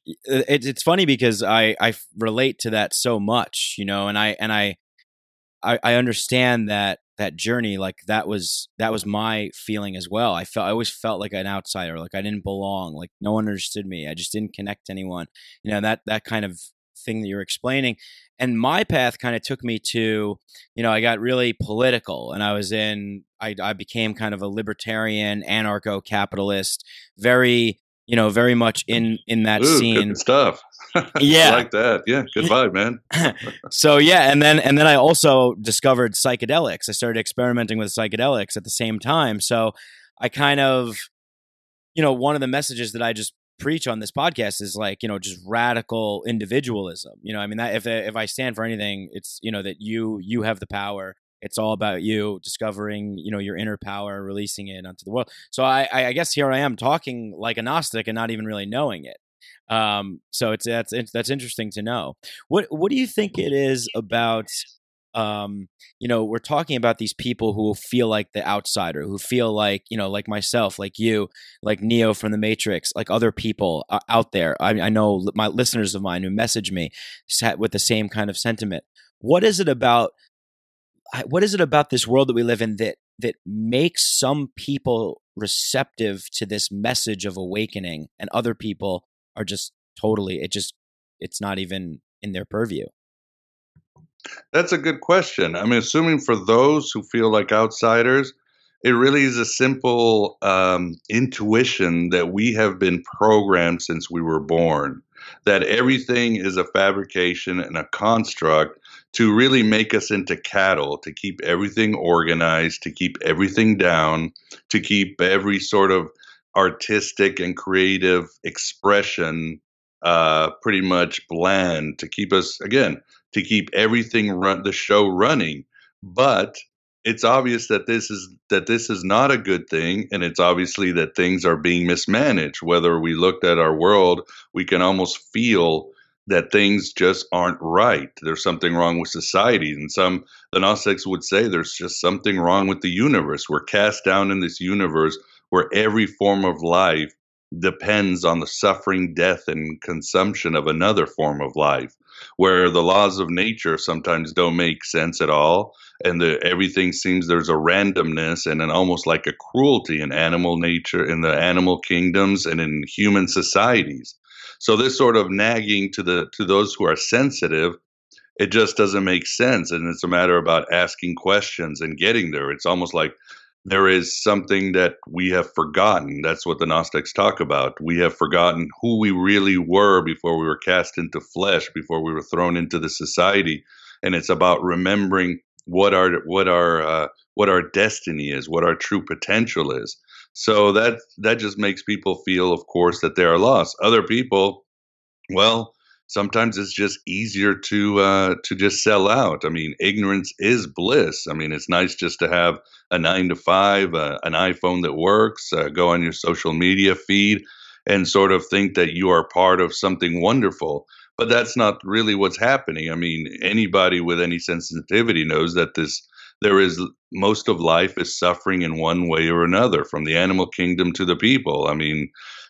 it, it's funny because I I relate to that so much, you know, and I and I I, I understand that that journey like that was that was my feeling as well. I felt i always felt like an outsider like i didn't belong like no one understood me i just didn't connect to anyone you know that that kind of thing that you're explaining. And my path kind of took me to you know i got really political and i was in i, I became kind of a libertarian anarcho-capitalist very you know very much in in that Ooh, scene. stuff. Yeah. I like that. Yeah good vibe man. So yeah and then and then i also discovered psychedelics. I started experimenting with psychedelics at the same time. So i kind of you know one of the messages that i just preach on this podcast is like you know just radical individualism. You know i mean that if if i stand for anything it's you know that you you have the power it's all about you discovering you know your inner power releasing it onto the world. So i i guess here i am talking like a gnostic and not even really knowing it. Um so it's that's that's interesting to know. What what do you think it is about um you know we're talking about these people who feel like the outsider who feel like you know like myself like you like neo from the matrix like other people out there. I, I know my listeners of mine who message me with the same kind of sentiment. What is it about what is it about this world that we live in that that makes some people receptive to this message of awakening and other people are just totally it just it's not even in their purview? That's a good question. I'm assuming for those who feel like outsiders it really is a simple um, intuition that we have been programmed since we were born that everything is a fabrication and a construct to really make us into cattle, to keep everything organized, to keep everything down, to keep every sort of artistic and creative expression uh, pretty much bland, to keep us, again, to keep everything run the show running. But it's obvious that this is that this is not a good thing and it's obviously that things are being mismanaged whether we looked at our world we can almost feel that things just aren't right. There's something wrong with society. And some, the Gnostics would say there's just something wrong with the universe. We're cast down in this universe where every form of life depends on the suffering, death, and consumption of another form of life, where the laws of nature sometimes don't make sense at all. And the, everything seems there's a randomness and an almost like a cruelty in animal nature, in the animal kingdoms, and in human societies so this sort of nagging to the to those who are sensitive, it just doesn't make sense, and it's a matter about asking questions and getting there. It's almost like there is something that we have forgotten. That's what the Gnostics talk about. We have forgotten who we really were before we were cast into flesh, before we were thrown into the society, and it's about remembering what our what our uh, what our destiny is, what our true potential is. So that that just makes people feel, of course, that they are lost. Other people, well, sometimes it's just easier to uh, to just sell out. I mean, ignorance is bliss. I mean, it's nice just to have a nine to five, uh, an iPhone that works, uh, go on your social media feed, and sort of think that you are part of something wonderful. But that's not really what's happening. I mean, anybody with any sensitivity knows that this there is most of life is suffering in one way or another, from the animal kingdom to the people. I mean,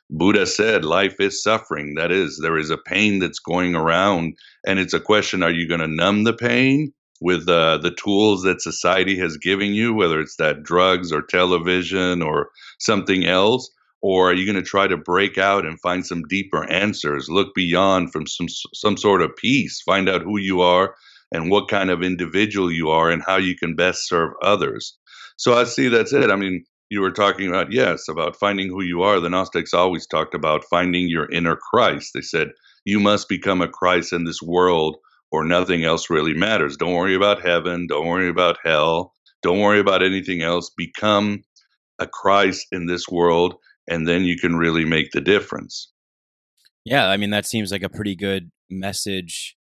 Buddha said life is suffering. That is, there is a pain that's going around, and it's a question: Are you going to numb the pain with uh, the tools that society has given you, whether it's that drugs or television or something else? Or are you going to try to break out and find some deeper answers? Look beyond from some some sort of peace. Find out who you are and what kind of individual you are and how you can best serve others. So I see that's it. I mean, you were talking about yes about finding who you are. The Gnostics always talked about finding your inner Christ. They said you must become a Christ in this world or nothing else really matters. Don't worry about heaven. Don't worry about hell. Don't worry about anything else. Become a Christ in this world and then you can really make the difference. Yeah, I mean that seems like a pretty good message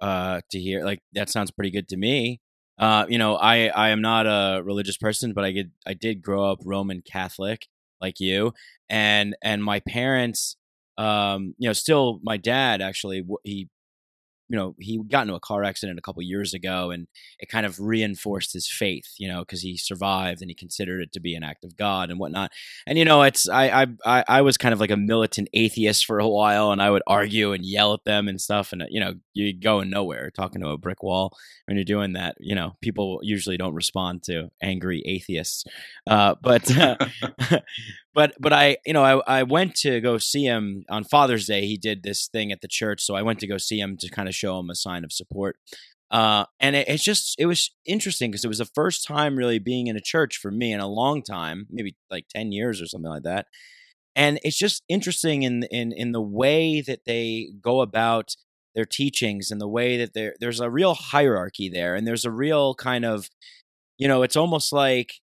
uh, to hear. Like that sounds pretty good to me. Uh, you know, I I am not a religious person, but I did I did grow up Roman Catholic like you, and and my parents, um, you know, still my dad actually he you know he got into a car accident a couple years ago and it kind of reinforced his faith you know because he survived and he considered it to be an act of god and whatnot. And you know it's I, I i was kind of like a militant atheist for a while and i would argue and yell at them and stuff and you know you going nowhere talking to a brick wall when you're doing that you know people usually don't respond to angry atheists. Uh, but uh, but but I you know I I went to go see him on Father's Day. He did this thing at the church, so I went to go see him to kind of show him a sign of support. Uh, and it, it's just it was interesting because it was the first time really being in a church for me in a long time, maybe like ten years or something like that. And it's just interesting in in in the way that they go about their teachings and the way that there there's a real hierarchy there, and there's a real kind of you know it's almost like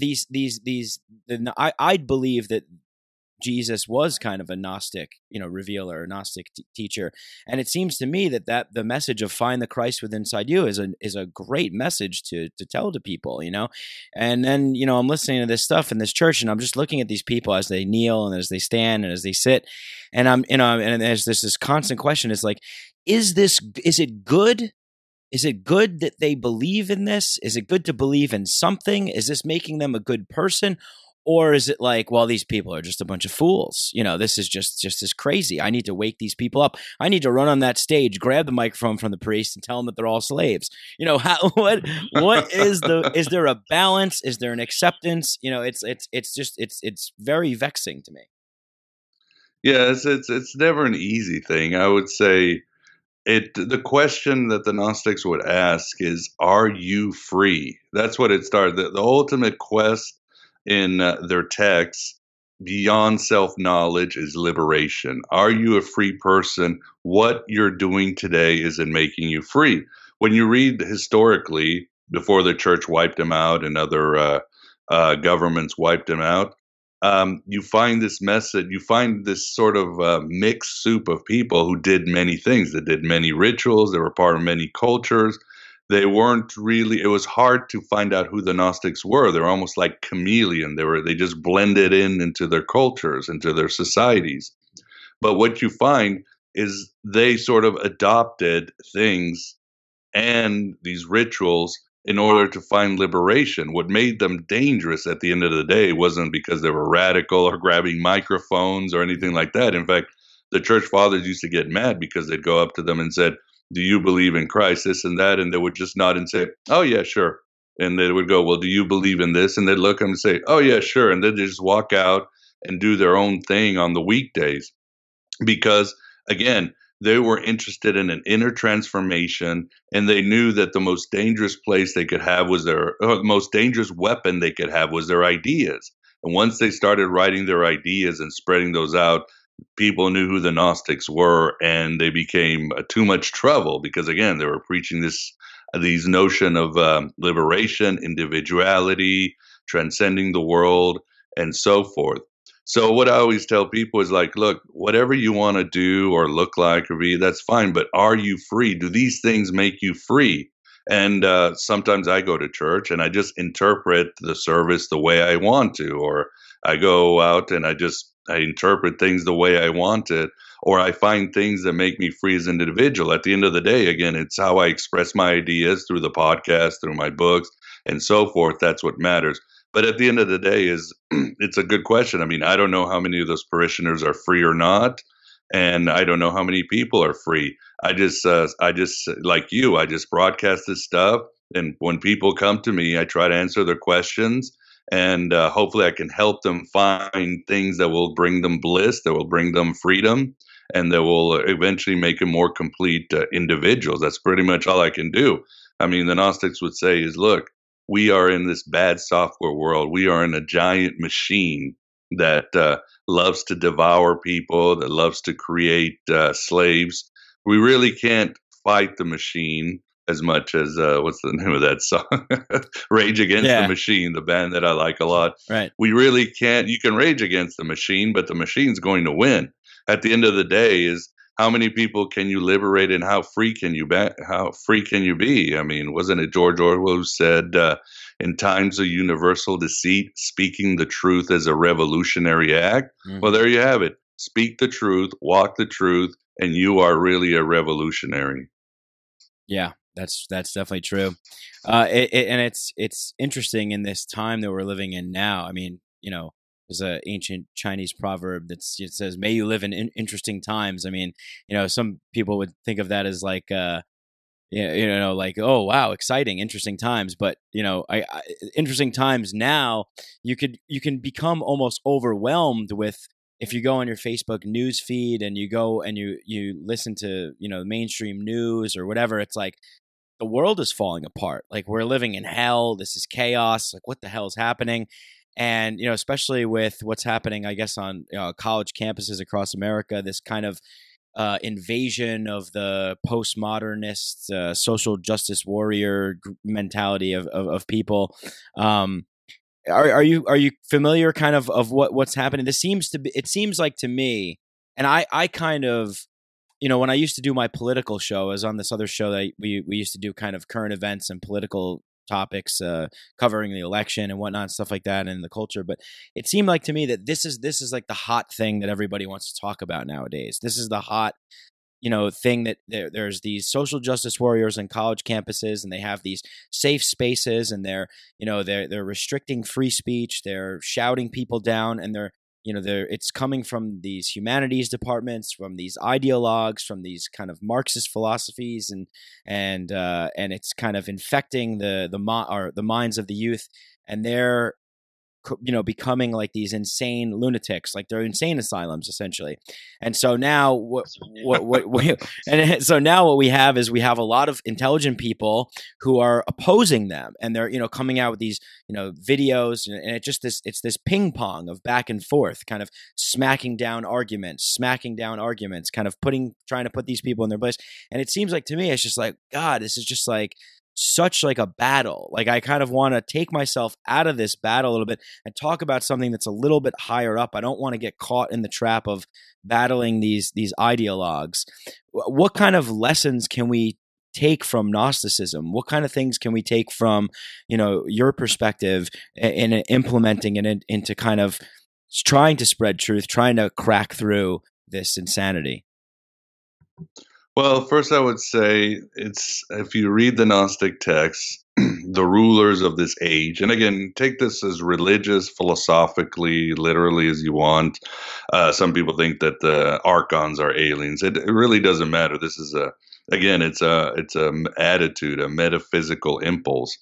these these these the, I I'd believe that Jesus was kind of a Gnostic, you know, revealer, a Gnostic t- teacher, and it seems to me that that the message of find the Christ within inside you is a is a great message to to tell to people, you know. And then you know I'm listening to this stuff in this church, and I'm just looking at these people as they kneel and as they stand and as they sit, and I'm you know, and there's this this constant question: is like, is this is it good is it good that they believe in this? Is it good to believe in something? Is this making them a good person? Or is it like, well, these people are just a bunch of fools? You know, this is just just as crazy. I need to wake these people up. I need to run on that stage, grab the microphone from the priest, and tell them that they're all slaves. You know, how, what what is the is there a balance? Is there an acceptance? You know, it's it's it's just it's it's very vexing to me. Yeah, it's it's it's never an easy thing. I would say it the question that the gnostics would ask is are you free? That's what it started. The, the ultimate quest in uh, their texts beyond self knowledge is liberation. Are you a free person? What you're doing today is in making you free. When you read historically before the church wiped them out and other uh, uh, governments wiped them out um, you find this message, you find this sort of uh, mixed soup of people who did many things. They did many rituals, they were part of many cultures. They weren't really, it was hard to find out who the Gnostics were. They were almost like chameleon. They were, they just blended in into their cultures, into their societies. But what you find is they sort of adopted things and these rituals in order to find liberation. What made them dangerous at the end of the day wasn't because they were radical or grabbing microphones or anything like that. In fact, the church fathers used to get mad because they'd go up to them and said, "Do you believe in Christ?" This and that, and they would just nod and say, "Oh yeah, sure." And they would go, "Well, do you believe in this?" And they'd look and say, "Oh yeah, sure." And then they just walk out and do their own thing on the weekdays because again they were interested in an inner transformation and they knew that the most dangerous place they could have was their uh, most dangerous weapon they could have was their ideas. And once they started writing their ideas and spreading those out people knew who the gnostics were and they became uh, too much trouble because again they were preaching this uh, these notion of um, liberation individuality transcending the world and so forth so what I always tell people is like, look, whatever you want to do or look like or be, that's fine. But are you free? Do these things make you free? And uh, sometimes I go to church and I just interpret the service the way I want to, or I go out and I just I interpret things the way I want it, or I find things that make me free as an individual. At the end of the day, again, it's how I express my ideas through the podcast, through my books, and so forth. That's what matters. But at the end of the day, is it's a good question. I mean, I don't know how many of those parishioners are free or not, and I don't know how many people are free. I just, uh, I just like you, I just broadcast this stuff, and when people come to me, I try to answer their questions, and uh, hopefully, I can help them find things that will bring them bliss, that will bring them freedom, and that will eventually make them more complete uh, individuals. That's pretty much all I can do. I mean, the Gnostics would say is, look, we are in this bad software world. We are in a giant machine that uh, loves to devour people, that loves to create uh, slaves. We really can't fight the machine as much as uh, what's the name of that song? Rage Against yeah. the Machine, the band that I like a lot. Right. We really can't. You can rage against the machine, but the machine's going to win. At the end of the day, is how many people can you liberate and how free can you be? How free can you be? I mean, wasn't it George Orwell who said, uh, "In times of universal deceit, speaking the truth is a revolutionary act"? Mm-hmm. Well, there you have it. Speak the truth, walk the truth, and you are really a revolutionary. Yeah, that's that's definitely true. Uh, it, it, and it's it's interesting in this time that we're living in now. I mean, you know, there's an ancient Chinese proverb that says, "May you live in, in, interesting times." I mean, you know, some people would think of that as like, uh, you know, like, oh wow, exciting, interesting times. But you know, I, I, interesting times now, you could you can become almost overwhelmed with if you go on your Facebook news feed and you go and you you listen to you know mainstream news or whatever. It's like the world is falling apart. Like we're living in hell. This is chaos. Like what the hell is happening? And you know especially with what's happening i guess on you know, college campuses across america this kind of uh, invasion of the postmodernist uh, social justice warrior mentality of, of, of people. Um, are, are you are you familiar kind of of what what's happening? This seems to be it seems like to me and i i kind of you know when i used to do my political show I was on this other show that we we used to do kind of current events and political topics uh, covering the election and whatnot, and stuff like that, and the culture. But it seemed like to me that this is this is like the hot thing that everybody wants to talk about nowadays. This is the hot you know thing that there, there's these social justice warriors on college campuses and they have these safe spaces and they're you know they're they're restricting free speech they're shouting people down and they're you know there it's coming from these humanities departments from these ideologues from these kind of marxist philosophies and and uh, and it's kind of infecting the the or the minds of the youth. And they're you know becoming like these insane lunatics like they're insane asylums essentially. And so now what what what, what and so now what we have is we have a lot of intelligent people who are opposing them and they're you know coming out with these you know videos and it just this it's this ping pong of back and forth kind of smacking down arguments smacking down arguments kind of putting trying to put these people in their place. And it seems like to me it's just like god this is just like such like a battle. Like I kind of want to take myself out of this battle a little bit and talk about something that's a little bit higher up. I don't want to get caught in the trap of battling these these ideologues. What kind of lessons can we take from Gnosticism? What kind of things can we take from you know your perspective in, in implementing it into kind of trying to spread truth, trying to crack through this insanity? Well, first, I would say it's if you read the Gnostic texts, the rulers of this age, and again, take this as religious, philosophically, literally as you want. Uh, some people think that the archons are aliens. It, it really doesn't matter. This is a again, it's a it's a attitude, a metaphysical impulse.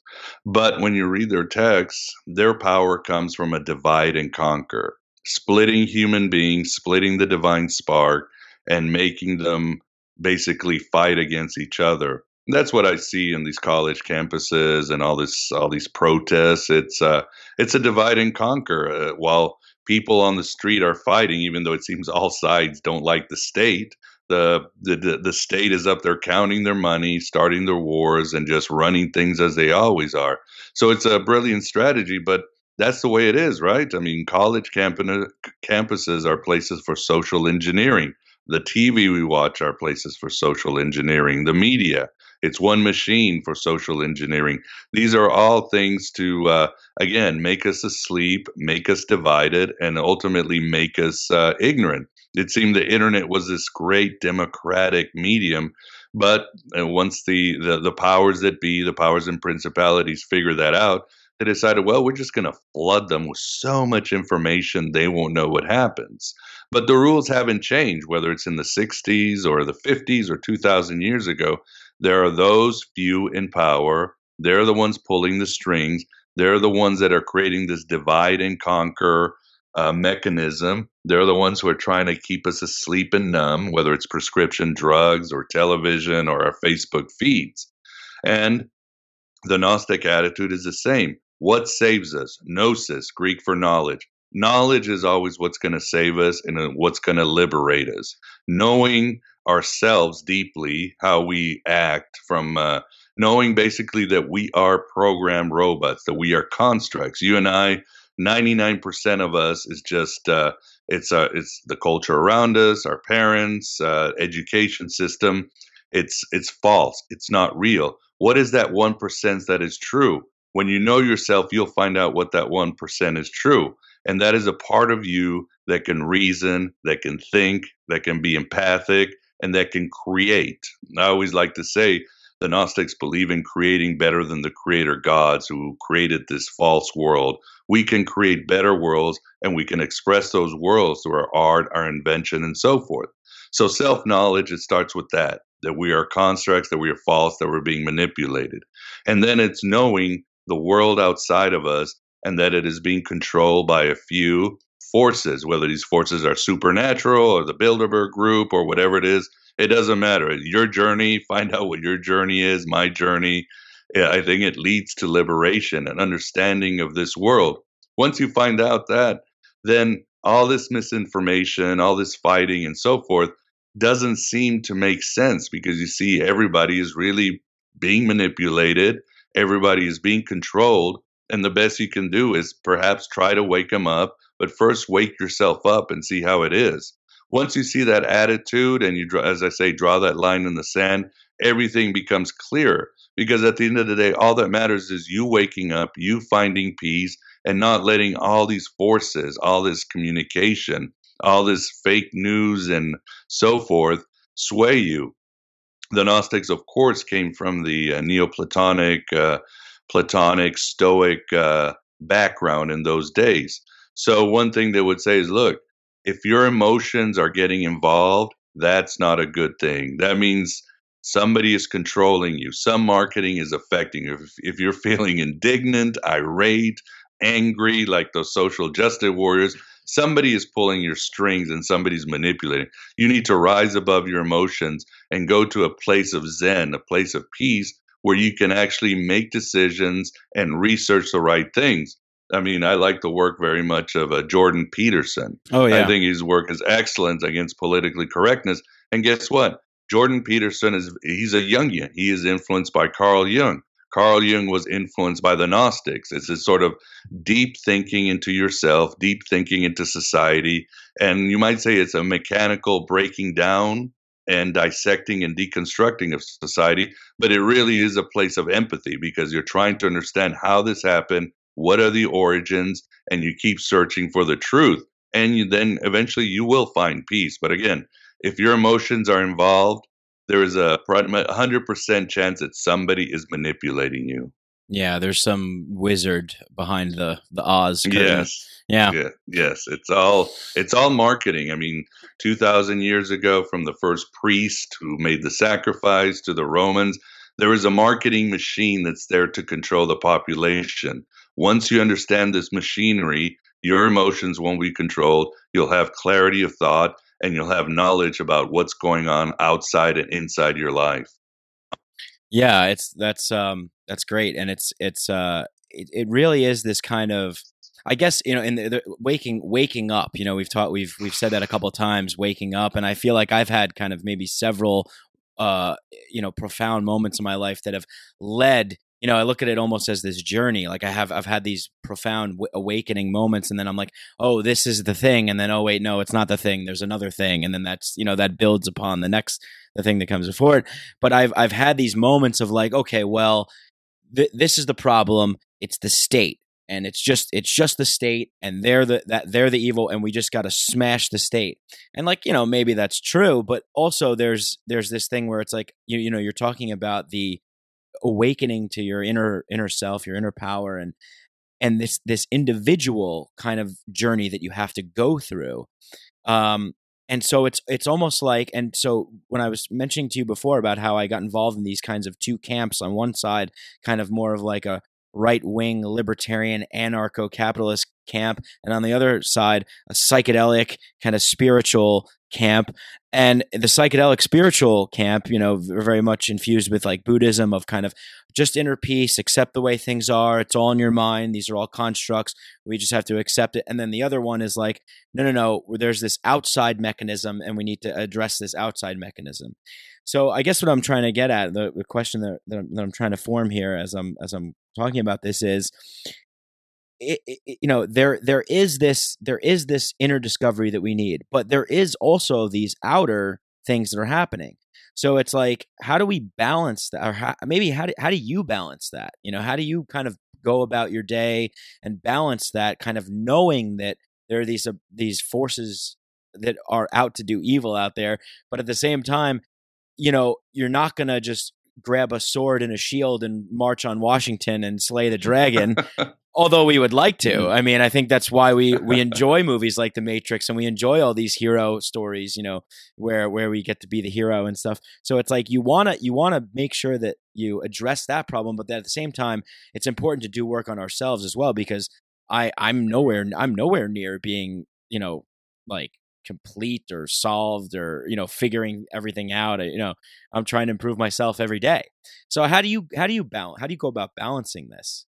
But when you read their texts, their power comes from a divide and conquer, splitting human beings, splitting the divine spark, and making them basically fight against each other. That's what I see in these college campuses and all this all these protests. It's uh, it's a divide and conquer. Uh, while people on the street are fighting, even though it seems all sides don't like the state, the, the the state is up there counting their money, starting their wars, and just running things as they always are. So it's a brilliant strategy, but that's the way it is, right? I mean, college campuses are places for social engineering. The TV we watch are places for social engineering. The media, it's one machine for social engineering. These are all things to, uh, again, make us asleep, make us divided, and ultimately make us uh, ignorant. It seemed the internet was this great democratic medium But uh, once the, the the powers that be, the powers and principalities, figure that out, they decided, well, we're just going to flood them with so much information they won't know what happens. But the rules haven't changed, whether it's in the 60s or the 50s or 2,000 years ago. There are those few in power. They're the ones pulling the strings. They're the ones that are creating this divide and conquer uh, mechanism. They're the ones who are trying to keep us asleep and numb, whether it's prescription drugs or television or our Facebook feeds. And the Gnostic attitude is the same. What saves us? Gnosis, Greek for knowledge. Knowledge is always what's going to save us and uh, what's going to liberate us. Knowing ourselves deeply, how we act, from uh, knowing basically that we are program robots, that we are constructs. You and I, 99% of us is just uh, it's uh, it's the culture around us, our parents, uh, education system. It's it's false. It's not real. What is that one percent that is true? When you know yourself, you'll find out what that one percent is true, and that is a part of you that can reason, that can think, that can be empathic, and that can create. I always like to say the Gnostics believe in creating better than the creator gods who created this false world. We can create better worlds and we can express those worlds through our art, our invention, and so forth. So, self knowledge, it starts with that that we are constructs, that we are false, that we're being manipulated. And then it's knowing the world outside of us and that it is being controlled by a few forces, whether these forces are supernatural or the Bilderberg group or whatever it is it doesn't matter. Your journey, find out what your journey is, my journey. I think it leads to liberation and understanding of this world. Once you find out that, then all this misinformation, all this fighting, and so forth doesn't seem to make sense because you see, everybody is really being manipulated, everybody is being controlled. And the best you can do is perhaps try to wake them up, but first wake yourself up and see how it is once you see that attitude and you as I say, draw that line in the sand, everything becomes clear. Because at the end of the day, all that matters is you waking up, you finding peace, and not letting all these forces, all this communication, all this fake news, and so forth sway you. The Gnostics, of course, came from the uh, Neoplatonic, uh, Platonic, Stoic uh, background in those days. So, one thing they would say is look, if your emotions are getting involved, that's not a good thing. That means somebody is controlling you. Some marketing is affecting you. If, if you're feeling indignant, irate, angry, like those social justice warriors, somebody is pulling your strings and somebody's manipulating. You need to rise above your emotions and go to a place of Zen, a place of peace where you can actually make decisions and research the right things. I mean, I like the work very much of uh, Jordan Peterson. Oh yeah, I think his work is excellent against politically correctness. And guess what? Jordan Peterson is he's a Jungian. He is influenced by Carl Jung. Carl Jung was influenced by the Gnostics. It's a sort of deep thinking into yourself, deep thinking into society, and you might say it's a mechanical breaking down and dissecting and deconstructing of society, but it really is a place of empathy because you're trying to understand how this happened, what are the origins and you keep searching for the truth and you then eventually you will find peace but again if your emotions are involved there is a 100% chance that somebody is manipulating you yeah there's some wizard behind the the oz curtain. yes yeah. yeah yes it's all it's all marketing i mean 2000 years ago from the first priest who made the sacrifice to the romans there is a marketing machine that's there to control the population once you understand this machinery, your emotions won't be controlled. You'll have clarity of thought and you'll have knowledge about what's going on outside and inside your life. Yeah, it's that's um that's great and it's it's uh it, it really is this kind of I guess you know in the, the, waking waking up. You know, we've taught we've we've said that a couple times. Waking up, and I feel like I've had kind of maybe several, uh, you know, profound moments in my life that have led you know, I look at it almost as this journey. Like I have, I've had these profound w- awakening moments, and then I'm like, oh, this is the thing, and then oh wait, no, it's not the thing. There's another thing, and then that's you know that builds upon the next the thing that comes before it. But I've I've had these moments of like, okay, well, th- this is the problem. It's the state. and it's just it's just the state and they're the that they're the evil and we just got to smash the state and like you know maybe that's true but also there's there's this thing where it's like you you know you're talking about the awakening to your inner inner self your inner power and and this this individual kind of journey that you have to go through. Um and so it's it's almost like and so when i was mentioning to you before about how i got involved in these kinds of two camps on one side kind of more of like a right wing libertarian anarcho capitalist camp and on the other side a psychedelic kind of spiritual camp and the psychedelic spiritual camp you know very much infused with like buddhism of kind of just inner peace accept the way things are it's all in your mind these are all constructs we just have to accept it and then the other one is like no no no there's this outside mechanism and we need to address this outside mechanism. So i guess what i'm trying to get at the, the question that, that, I'm, that i'm trying to form here as i'm as i'm talking about this is it, you know there there is this there is this inner discovery that we need but there is also these outer things that are happening. So it's like how do we balance that or how, maybe how do, how do you balance that? You know how do you kind of go about your day and balance that kind of knowing that there are these uh, these forces that are out to do evil out there but at the same time you know you're not going to just grab a sword and a shield and march on Washington and slay the dragon. Although we would like to. Mm. I mean, I think that's why we we enjoy movies like The Matrix and we enjoy all these hero stories, you know, where where we get to be the hero and stuff. So it's like you want to you want to make sure that you address that problem, but at the same time, it's important to do work on ourselves as well because I I'm nowhere I'm nowhere near being, you know, like complete or solved or you know figuring everything out you know i'm trying to improve myself every day so how do you how do you balance how do you go about balancing this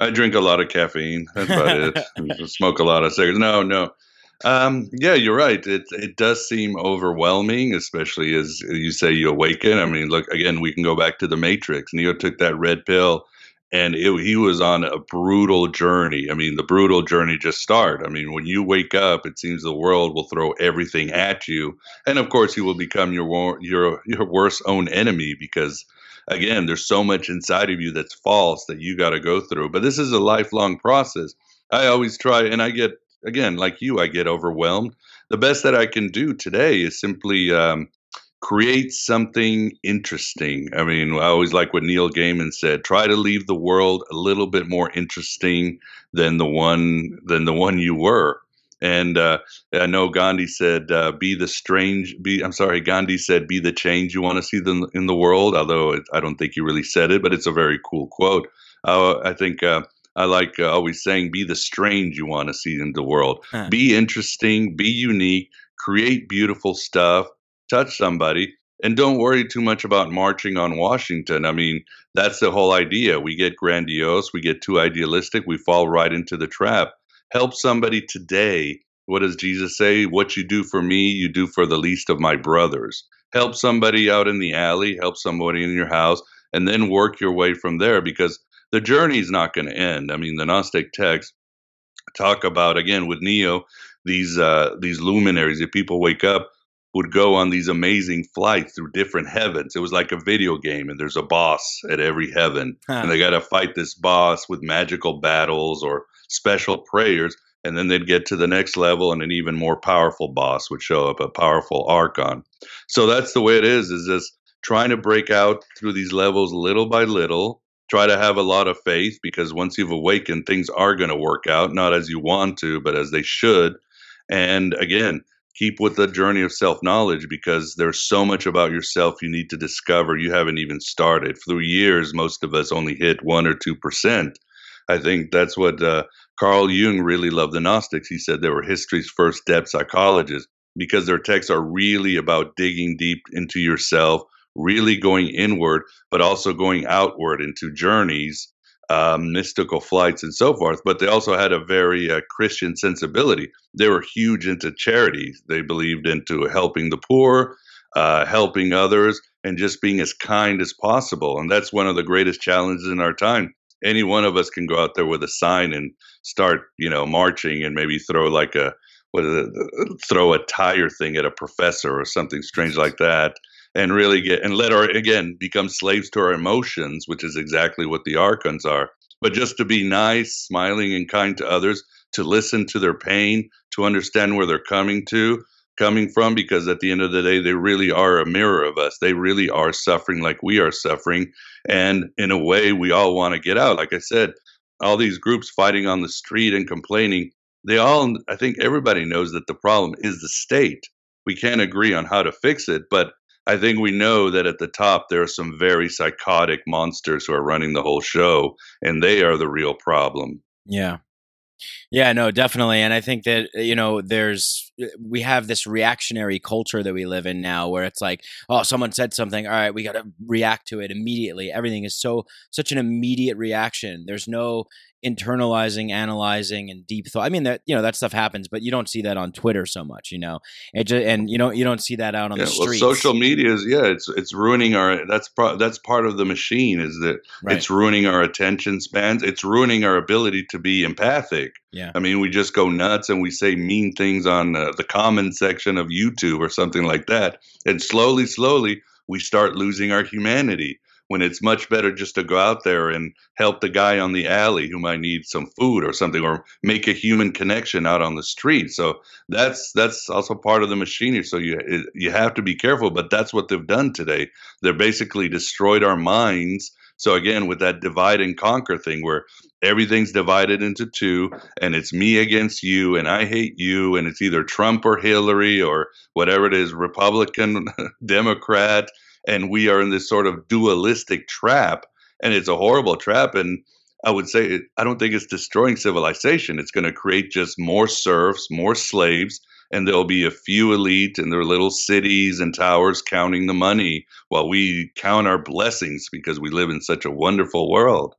i drink a lot of caffeine that's about it smoke a lot of cigarettes no no um, yeah, you're right. It it does seem overwhelming, especially as you say you awaken. I mean, look again. We can go back to the Matrix. Neo took that red pill and it, he was on a brutal journey. I mean, the brutal journey just started. I mean, when you wake up, it seems the world will throw everything at you, and of course, you will become your your your worst own enemy because, again, there's so much inside of you that's false that you got to go through. But this is a lifelong process. I always try, and I get again, like you, I get overwhelmed. The best that I can do today is simply um, create something interesting. I mean, I always like what Neil Gaiman said: try to leave the world a little bit more interesting than the one than the one you were. And uh, I know Gandhi said, uh, "Be the strange." Be I'm sorry, Gandhi said, "Be the change you want to see the, in the world." Although it, I don't think he really said it, but it's a very cool quote. Uh, I think uh, I like uh, always saying, "Be the strange you want to see in the world. Huh. Be interesting. Be unique. Create beautiful stuff touch somebody. And don't worry too much about marching on Washington. I mean, that's the whole idea. We get grandiose, we get too idealistic, we fall right into the trap. Help somebody today. What does Jesus say? What you do for me, you do for the least of my brothers. Help somebody out in the alley, help somebody in your house, and then work your way from there because the journey is not going to end. I mean, the Gnostic texts talk about again with Neo these uh, these luminaries. If people wake up, would go on these amazing flights through different heavens. It was like a video game, and there's a boss at every heaven, huh. and they got to fight this boss with magical battles or special prayers, and then they'd get to the next level, and an even more powerful boss would show up, a powerful archon. So that's the way it is. Is just trying to break out through these levels little by little. Try to have a lot of faith because once you've awakened, things are going to work out, not as you want to, but as they should. And again, keep with the journey of self knowledge because there's so much about yourself you need to discover you haven't even started. Through years, most of us only hit one or two percent. I think that's what uh, Carl Jung really loved the Gnostics. He said they were history's first depth psychologists because their texts are really about digging deep into yourself, really going inward, but also going outward into journeys um, mystical flights and so forth, but they also had a very uh, Christian sensibility. They were huge into charity. They believed into helping the poor, uh, helping others, and just being as kind as possible. And that's one of the greatest challenges in our time. Any one of us can go out there with a sign and start, you know, marching and maybe throw like a what is it, throw a tire thing at a professor or something strange like that and really get and let our again become slaves to our emotions, which is exactly what the archons are. but just to be nice, smiling, and kind to others, to listen to their pain, to understand where they're coming to, coming from, because at the end of the day, they really are a mirror of us. They really are suffering like we are suffering, and in a way, we all want to get out. Like I said, all these groups fighting on the street and complaining, they all, I think everybody knows that the problem is the state. We can't agree on how to fix it, but I think we know that at the top there are some very psychotic monsters who are running the whole show, and they are the real problem. Yeah. Yeah, no, definitely. And I think that, you know, there's, eh, we have this reactionary culture that we live in now where it's like, oh, someone said something. All right, we got to react to it immediately. Everything is so, such an immediate reaction. There's no internalizing, analyzing, and deep thought. I mean, that you know that stuff happens, but you don't see that on Twitter so much, you know. It just, and you don't you don't see that out on yeah, the street. Well, social media is yeah, it's it's ruining our. That's pro, that's part of the machine. Is that right. it's ruining our attention spans. It's ruining our ability to be empathic. Yeah. I mean, we just go nuts and we say mean things on uh, the comment section of YouTube or something like that, and slowly, slowly, we start losing our humanity when it's much better just to go out there and help the guy on the alley who might need some food or something or make a human connection out on the street. So that's that's also part of the machinery. So you you have to be careful but that's what they've done today. They're basically destroyed our minds. So again with that divide and conquer thing where everything's divided into two and it's me against you and I hate you and it's either Trump or Hillary or whatever it is Republican Democrat and we are in this sort of dualistic trap and it's a horrible trap and i would say i don't think it's destroying civilization it's going to create just more serfs more slaves and there'll be a few elite in their little cities and towers counting the money while we count our blessings because we live in such a wonderful world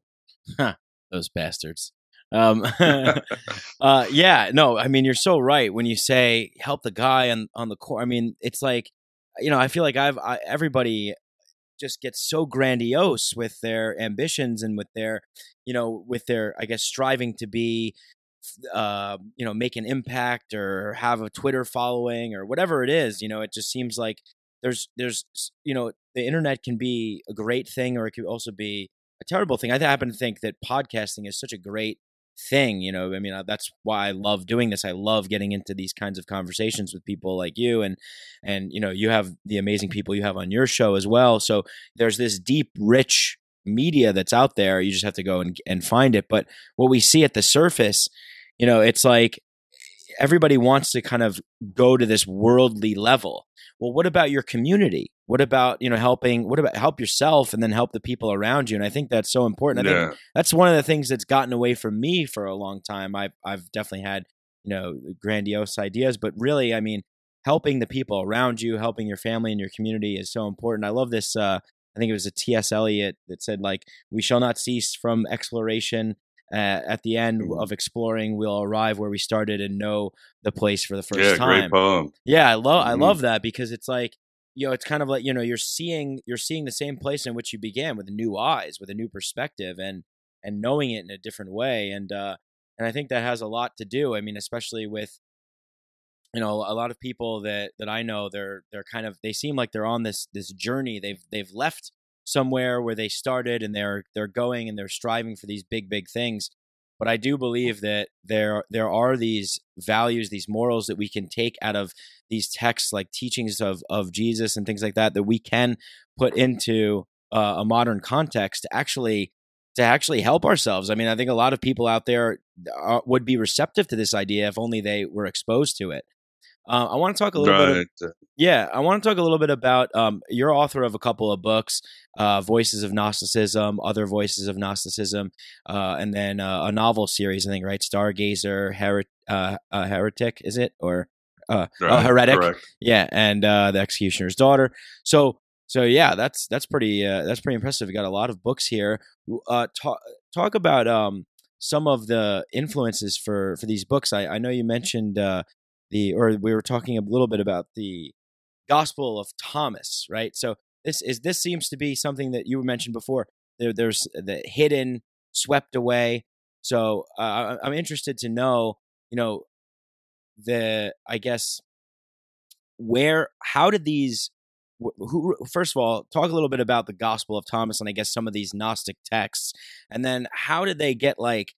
huh, those bastards um, uh, yeah, no, I mean you're so right when you say help the guy on on the court. I mean, it's like you know, I feel like I've I, everybody just gets so grandiose with their ambitions and with their, you know, with their I guess striving to be uh, you know, make an impact or have a Twitter following or whatever it is, you know, it just seems like there's there's you know, the internet can be a great thing or it could also be a terrible thing. I happen to think that podcasting is such a great thing you know i mean uh, that's why i love doing this. I love getting into these kinds of conversations with people like you and and you know you have the amazing people you have on your show as well. So there's this deep rich media that's out there. You just have to go and, and find it. But what we see at the surface you know it's like everybody wants to kind of go to this worldly level well what about your community? What about you know helping what about help yourself and then help the people around you? And i think that's so important. I yeah. think that's one of the things that's gotten away from me for a long time. I've i've definitely had you know grandiose ideas but really i mean helping the people around you helping your family and your community is so important. I love this uh i think it was a ts eliot that said like we shall not cease from exploration uh, at the end mm-hmm. of exploring, we'll arrive where we started and know the place for the first yeah, time. Great poem. Yeah, I love mm-hmm. I love that because it's like you know it's kind of like you know you're seeing you're seeing the same place in which you began with new eyes, with a new perspective, and and knowing it in a different way. And uh, and I think that has a lot to do. I mean, especially with you know a lot of people that that I know they're they're kind of they seem like they're on this this journey. They've they've left somewhere where they started and they're they're going and they're striving for these big big things but I do believe that there there are these values, these morals that we can take out of these texts, like teachings of of Jesus and things like that, that we can put into uh, a modern context to actually to actually help ourselves. I mean, I think a lot of people out there are, would be receptive to this idea if only they were exposed to it. Uh, I want to talk a little right. bit. Of, yeah, I want to talk a little bit about um, you're author of a couple of books, uh, "Voices of Gnosticism," "Other Voices of Gnosticism," uh, and then uh, a novel series. I think right, Stargazer, Heret- uh, Heretic, is it or uh, right. Heretic? Correct. Yeah, and the Executioner's Daughter. So, so yeah, that's that's pretty that's pretty impressive. You got a lot of books here. talk talk about um, some of the influences for for these books. I, I know you mentioned the or we were talking a little bit about the Gospel of Thomas, right? So this is this seems to be something that you mentioned before. There, there's the hidden, swept away. So uh, I'm interested to know, you know, the I guess where how did these who first of all talk a little bit about the gospel of thomas and i guess some of these gnostic texts and then how did they get like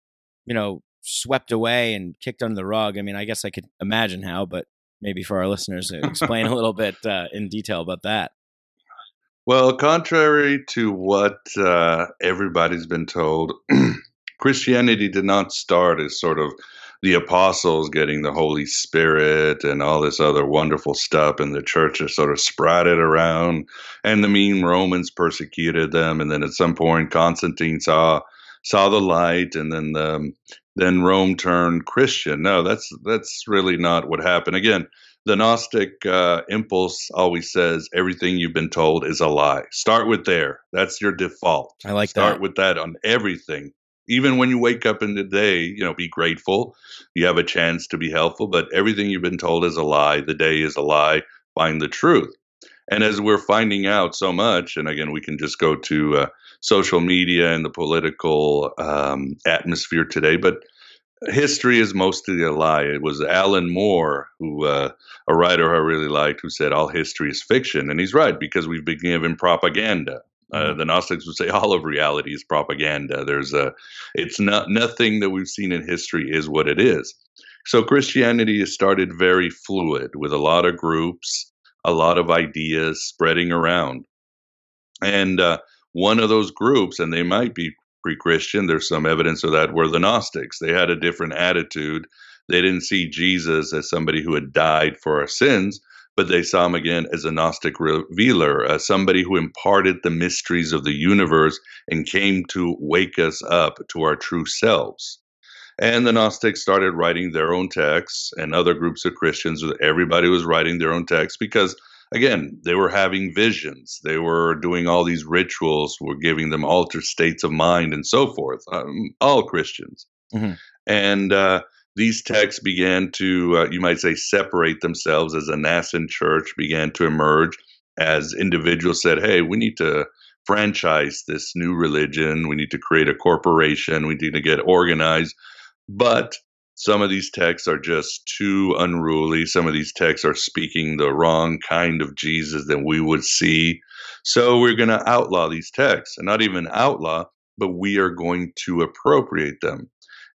you know swept away and kicked under the rug. I mean i guess i could imagine how but maybe for our listeners explain a little bit uh, in detail about that. Well contrary to what uh, everybody's been told christianity did not start as sort of the apostles getting the Holy Spirit and all this other wonderful stuff, and the church is sort of sprouted around, and the mean Romans persecuted them, and then at some point Constantine saw saw the light, and then the, then Rome turned Christian. No, that's that's really not what happened. Again, the Gnostic uh, impulse always says everything you've been told is a lie. Start with there. That's your default. I like Start that. Start with that on everything even when you wake up in the day, you know, be grateful. You have a chance to be helpful, but everything you've been told is a lie. The day is a lie. Find the truth. And as we're finding out so much, and again, we can just go to uh, social media and the political um, atmosphere today, but history is mostly a lie. It was Alan Moore, who uh, a writer I really liked, who said all history is fiction, and he's right because we've been given propaganda. Uh, mm-hmm. the Gnostics would say all of reality is propaganda. There's a, it's not nothing that we've seen in history is what it is. So Christianity has started very fluid with a lot of groups, a lot of ideas spreading around, and uh, one of those groups, and they might be pre-Christian. There's some evidence of that. Were the Gnostics? They had a different attitude. They didn't see Jesus as somebody who had died for our sins, but they saw him again as a Gnostic revealer, uh, somebody who imparted the mysteries of the universe and came to wake us up to our true selves. And the Gnostics started writing their own texts, and other groups of Christians, everybody was writing their own texts because, again, they were having visions. They were doing all these rituals, were giving them altered states of mind and so forth. Um, all Christians. Mm-hmm. And uh, these texts began to, uh, you might say, separate themselves as a nascent church began to emerge as individuals said, hey, we need to franchise this new religion. We need to create a corporation. We need to get organized. But some of these texts are just too unruly. Some of these texts are speaking the wrong kind of Jesus that we would see. So we're going to outlaw these texts and not even outlaw, but we are going to appropriate them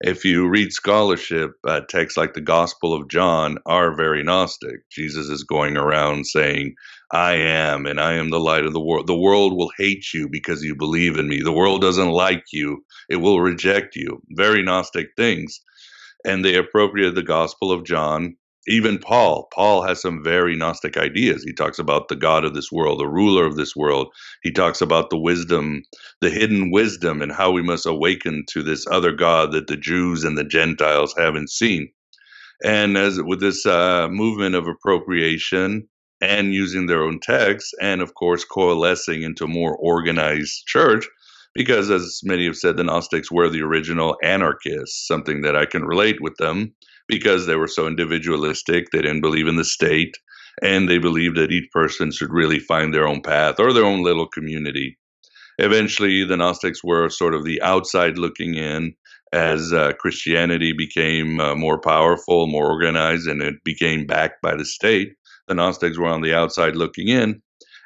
if you read scholarship, uh, texts like the Gospel of John are very Gnostic. Jesus is going around saying, I am, and I am the light of the world. The world will hate you because you believe in me. The world doesn't like you, it will reject you. Very Gnostic things. And they appropriated the Gospel of John even Paul, Paul has some very Gnostic ideas. He talks about the God of this world, the ruler of this world. He talks about the wisdom, the hidden wisdom, and how we must awaken to this other God that the Jews and the Gentiles haven't seen. And as with this uh, movement of appropriation and using their own texts, and of course coalescing into a more organized church, because as many have said, the Gnostics were the original anarchists, something that I can relate with them because they were so individualistic. They didn't believe in the state, and they believed that each person should really find their own path or their own little community. Eventually, the Gnostics were sort of the outside looking in as uh, Christianity became uh, more powerful, more organized, and it became backed by the state. The Gnostics were on the outside looking in,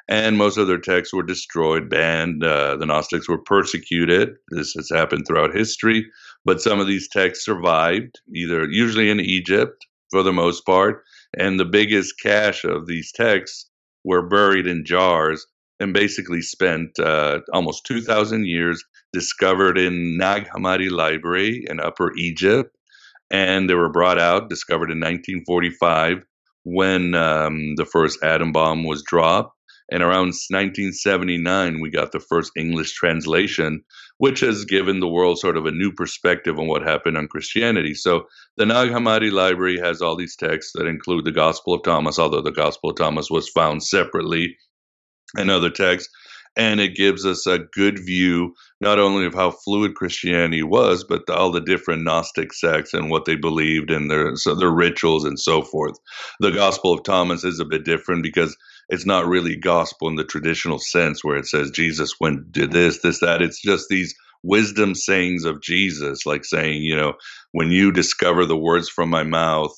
and most of their texts were destroyed, banned. Uh, the Gnostics were persecuted. This has happened throughout history, but some of these texts survived, either usually in Egypt for the most part, and the biggest cache of these texts were buried in jars and basically spent uh, almost 2,000 years discovered in Nag Hammadi Library in Upper Egypt. And they were brought out, discovered in 1945 when um, the first atom bomb was dropped. And around 1979, we got the first English translation, which has given the world sort of a new perspective on what happened on Christianity. So the Nag Hammadi Library has all these texts that include the Gospel of Thomas, although the Gospel of Thomas was found separately, and other texts. And it gives us a good view not only of how fluid Christianity was, but all the different Gnostic sects and what they believed and their so their rituals and so forth. The Gospel of Thomas is a bit different because it's not really gospel in the traditional sense where it says Jesus went did this, this, that. It's just these wisdom sayings of Jesus, like saying, you know, when you discover the words from my mouth,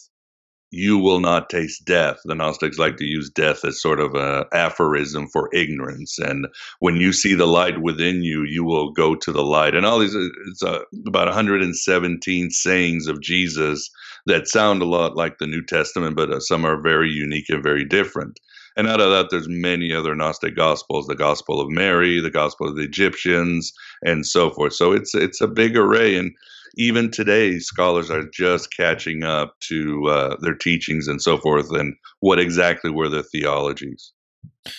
you will not taste death. The Gnostics like to use death as sort of a aphorism for ignorance. And when you see the light within you, you will go to the light. And all these, it's uh, about 117 sayings of Jesus that sound a lot like the New Testament, but uh, some are very unique and very different. And out of that, there's many other Gnostic gospels: the Gospel of Mary, the Gospel of the Egyptians, and so forth. So it's it's a big array, and even today, scholars are just catching up to uh, their teachings and so forth, and what exactly were their theologies.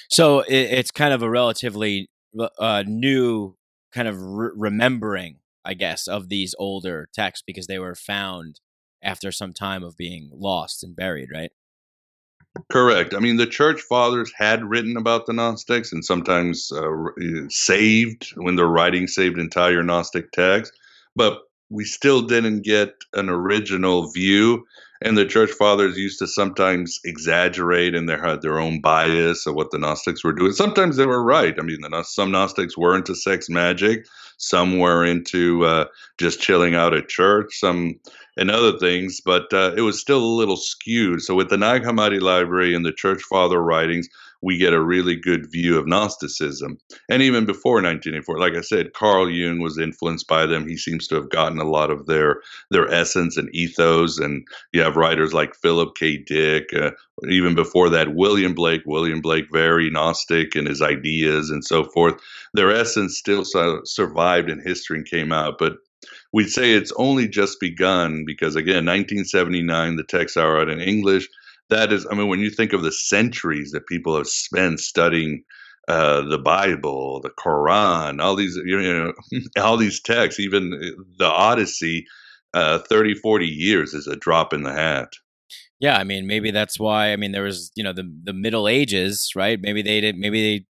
So it's kind of a relatively uh, new kind of re- remembering, I guess, of these older texts because they were found after some time of being lost and buried, right? Correct. I mean, the church fathers had written about the Gnostics and sometimes uh, saved, when they're writing, saved entire Gnostic texts. But we still didn't get an original view and the church fathers used to sometimes exaggerate and they had their own bias of what the gnostics were doing sometimes they were right i mean the, some gnostics were into sex magic some were into uh, just chilling out at church some and other things but uh, it was still a little skewed. So with the nag hammadi library and the church father writings we get a really good view of Gnosticism. And even before 1984, like I said, Carl Jung was influenced by them. He seems to have gotten a lot of their their essence and ethos. And you have writers like Philip K. Dick. Uh, even before that, William Blake. William Blake, very Gnostic in his ideas and so forth. Their essence still survived in history and came out, but we'd say it's only just begun because again 1979 the texts are out in english that is, I mean, when you think of the centuries that people have spent studying uh, the Bible, the Quran, all these, you know, all these texts, even the Odyssey, uh, 30, 40 years is a drop in the hat. Yeah, I mean, maybe that's why. I mean, there was, you know, the the Middle Ages, right? Maybe they did. Maybe they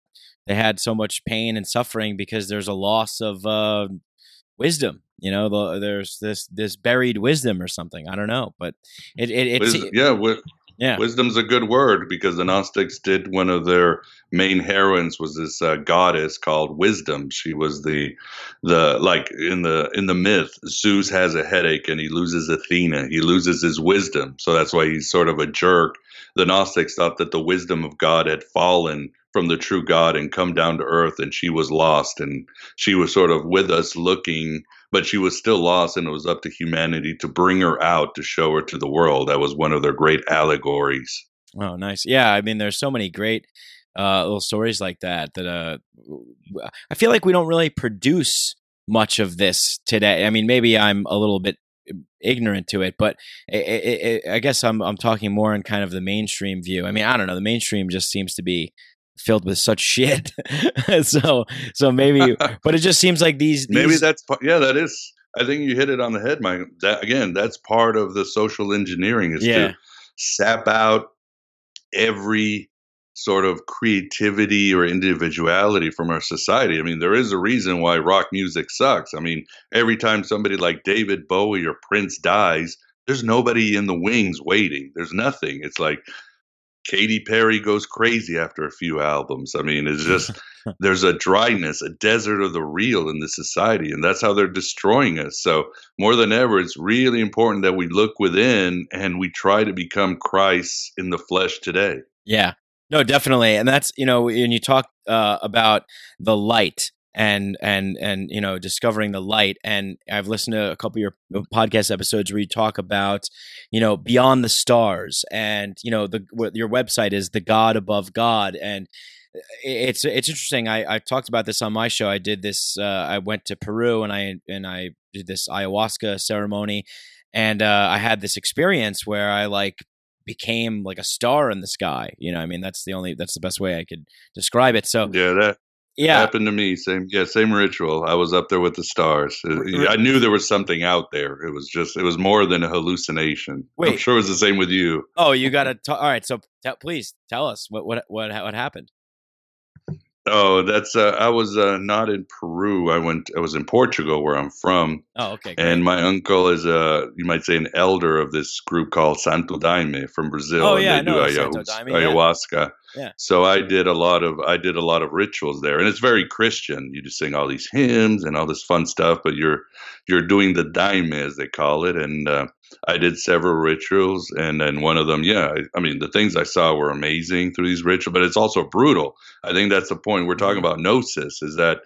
they had so much pain and suffering because there's a loss of uh, wisdom. You know, the, there's this this buried wisdom or something. I don't know, but it it, it yeah. Yeah. Wisdom's a good word because the Gnostics did one of their main heroines was this uh, goddess called Wisdom. She was the the like in the in the myth Zeus has a headache and he loses Athena. He loses his wisdom. So that's why he's sort of a jerk. The Gnostics thought that the wisdom of God had fallen from the true God and come down to earth and she was lost and she was sort of with us looking but she was still lost and it was up to humanity to bring her out to show her to the world. That was one of their great allegories. Oh nice. Yeah i mean there's so many great uh, little stories like that that uh, i feel like we don't really produce much of this today. I mean maybe i'm a little bit ignorant to it but it, it, it, i guess I'm, I'm talking more in kind of the mainstream view. I mean i don't know the mainstream just seems to be filled with such shit. so so maybe, but it just seems like these, these, Maybe that's yeah, that is. I think you hit it on the head, Mike. That again, that's part of the social engineering is yeah. to sap out every sort of creativity or individuality from our society. I mean, there is a reason why rock music sucks. I mean, every time somebody like David Bowie or Prince dies, there's nobody in the wings waiting. There's nothing. It's like Katy Perry goes crazy after a few albums. I mean, it's just there's a dryness, a desert of the real in this society, and that's how they're destroying us. So more than ever, it's really important that we look within and we try to become Christ in the flesh today. Yeah, no, definitely, and that's you know, when you talk uh, about the light and and and you know discovering the light. And i've listened to a couple of your podcast episodes where you talk about you know beyond the stars and you know the your website is the god above god. And it's it's interesting. I i talked about this on my show. I did this uh, i went to peru and i and i did this ayahuasca ceremony. And uh, i had this experience where i like became like a star in the sky. You know i mean that's the only that's the best way i could describe it. So yeah that yeah. happened to me same yeah same ritual. I was up there with the stars. Uh, I knew there was something out there. It was just it was more than a hallucination. Wait. i'm sure it was the same with you. Oh you gotta t- all right so t- please tell us what what what what happened Oh, that's uh, I was uh, not in Peru. I went. I was in Portugal, where I'm from. Oh, okay. Great. And my uncle is a you might say an elder of this group called Santo Daime from Brazil. Oh yeah, and they no, do Santo Daime, ayahuasca. Yeah. yeah. So I did a lot of I did a lot of rituals there, and it's very Christian. You just sing all these hymns and all this fun stuff, but you're you're doing the daime as they call it, and uh, I did several rituals, and then one of them, yeah, I, I, mean, the things I saw were amazing through these rituals, but it's also brutal. I think that's the point we're talking mm-hmm. about. Gnosis is that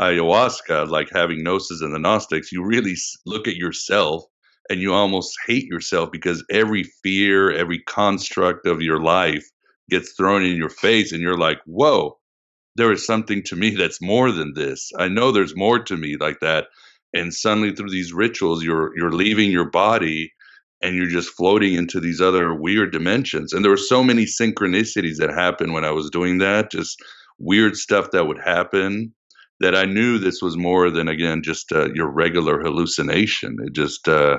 ayahuasca, like having gnosis and the Gnostics, you really look at yourself and you almost hate yourself because every fear, every construct of your life gets thrown in your face, and you're like, whoa, there is something to me that's more than this. I know there's more to me like that. And suddenly through these rituals, you're you're leaving your body and you're just floating into these other weird dimensions. And there were so many synchronicities that happened when I was doing that, just weird stuff that would happen that I knew this was more than again just uh, your regular hallucination. It just uh,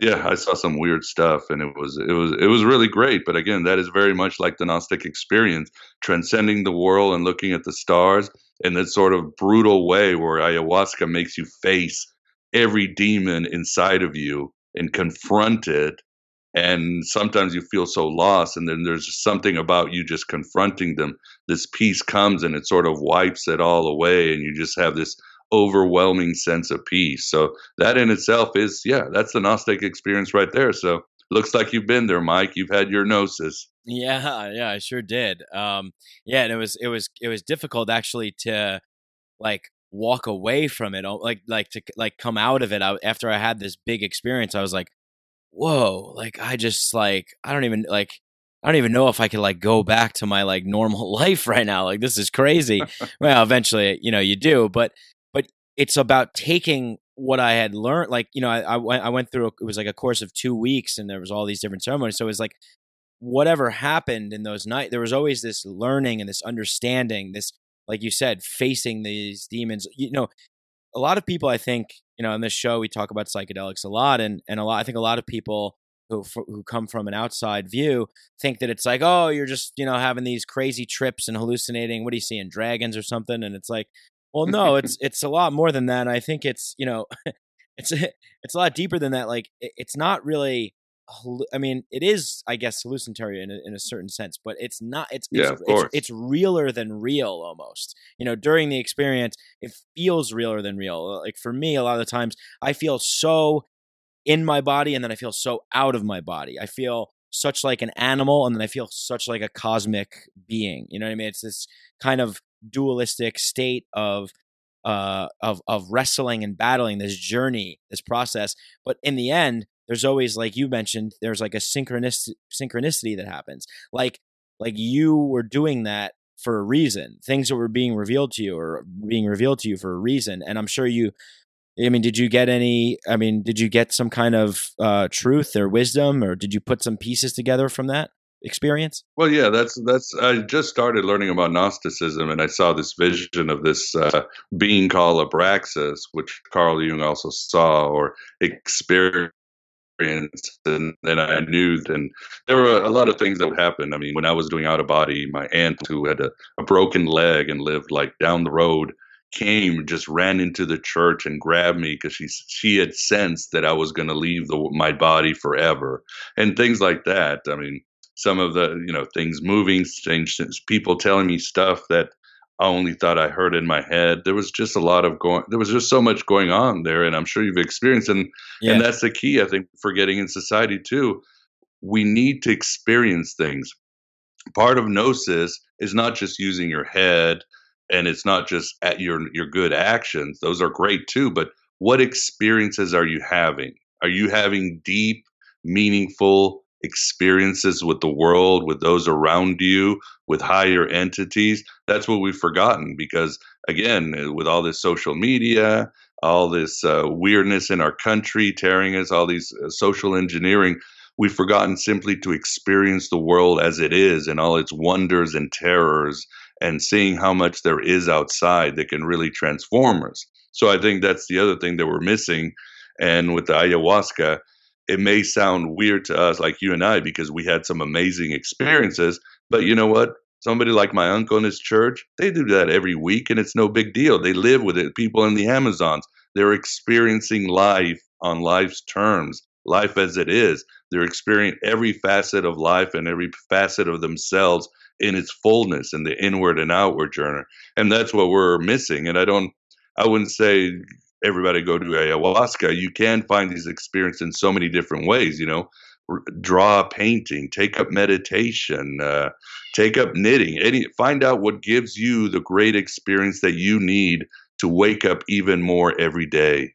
yeah, I saw some weird stuff, and it was it was it was really great. But again, that is very much like the Gnostic experience, transcending the world and looking at the stars in that sort of brutal way where ayahuasca makes you face every demon inside of you and confront it. And sometimes you feel so lost, and then there's something about you just confronting them. This peace comes and it sort of wipes it all away, and you just have this overwhelming sense of peace. So that in itself is, yeah, that's the Gnostic experience right there. So looks like you've been there, Mike. You've had your gnosis. Yeah, yeah, I sure did. Um, yeah, and it was it was it was difficult actually to like walk away from it, like like to like come out of it. I, after I had this big experience, I was like, whoa, like I just like I don't even like. I don't even know if I could like go back to my like normal life right now. Like this is crazy. well, eventually, you know, you do, but but it's about taking what I had learned. Like, you know, I, I, went, I went through, a, it was like a course of two weeks and there was all these different ceremonies. So it was like, whatever happened in those nights, there was always this learning and this understanding, this, like you said, facing these demons. You know, a lot of people, I think, you know, on this show, we talk about psychedelics a lot. And, and a lot, I think a lot of people who, who come from an outside view think that it's like, oh, you're just, you know, having these crazy trips and hallucinating. What are you seeing? Dragons or something? And it's like, well, no, it's it's a lot more than that. I think it's you know, it's it's a lot deeper than that. Like it's not really. I mean, it is, I guess, hallucinatory in a, in a certain sense, but it's not. It's yeah, it's, it's, it's realer than real, almost. You know, during the experience, it feels realer than real. Like for me, a lot of the times, I feel so in my body, and then I feel so out of my body. I feel such like an animal, and then I feel such like a cosmic being. You know what I mean? It's this kind of dualistic state of uh, of of wrestling and battling this journey, this process. But in the end, there's always, like you mentioned, there's like a synchronicity synchronicity that happens. Like like you were doing that for a reason. Things that were being revealed to you or being revealed to you for a reason. And I'm sure you. I mean, did you get any? I mean, did you get some kind of uh, truth or wisdom, or did you put some pieces together from that? experience? Well, yeah, that's that's. I just started learning about Gnosticism, and I saw this vision of this uh, being called Abraxas, which Carl Jung also saw or experienced. And then I knew, and there were a lot of things that would happen. I mean, when I was doing out of body, my aunt who had a, a broken leg and lived like down the road came just ran into the church and grabbed me because she she had sensed that I was going to leave the, my body forever and things like that. I mean, some of the you know things moving, things, people telling me stuff that only thought I heard in my head. There was just a lot of going. There was just so much going on there, and I'm sure you've experienced. And yeah. and that's the key, I think, for getting in society too. We need to experience things. Part of gnosis is not just using your head, and it's not just at your your good actions. Those are great too, but what experiences are you having? Are you having deep, meaningful experiences with the world, with those around you, with higher entities. That's what we've forgotten because, again, uh, with all this social media, all this uh, weirdness in our country tearing us, all these uh, social engineering, we've forgotten simply to experience the world as it is and all its wonders and terrors and seeing how much there is outside that can really transform us. So I think that's the other thing that we're missing. And with the ayahuasca, it may sound weird to us, like you and I, because we had some amazing experiences. But you know what? Somebody like my uncle in his church, they do that every week and it's no big deal. They live with it. People in the Amazons, they're experiencing life on life's terms, life as it is. They're experiencing every facet of life and every facet of themselves in its fullness in the inward and outward journey. And that's what we're missing. And I don't, I wouldn't say everybody go to ayahuasca. You can find these experiences in so many different ways. You know, R- draw a painting, take up meditation, uh, take up knitting. Any find out what gives you the great experience that you need to wake up even more every day.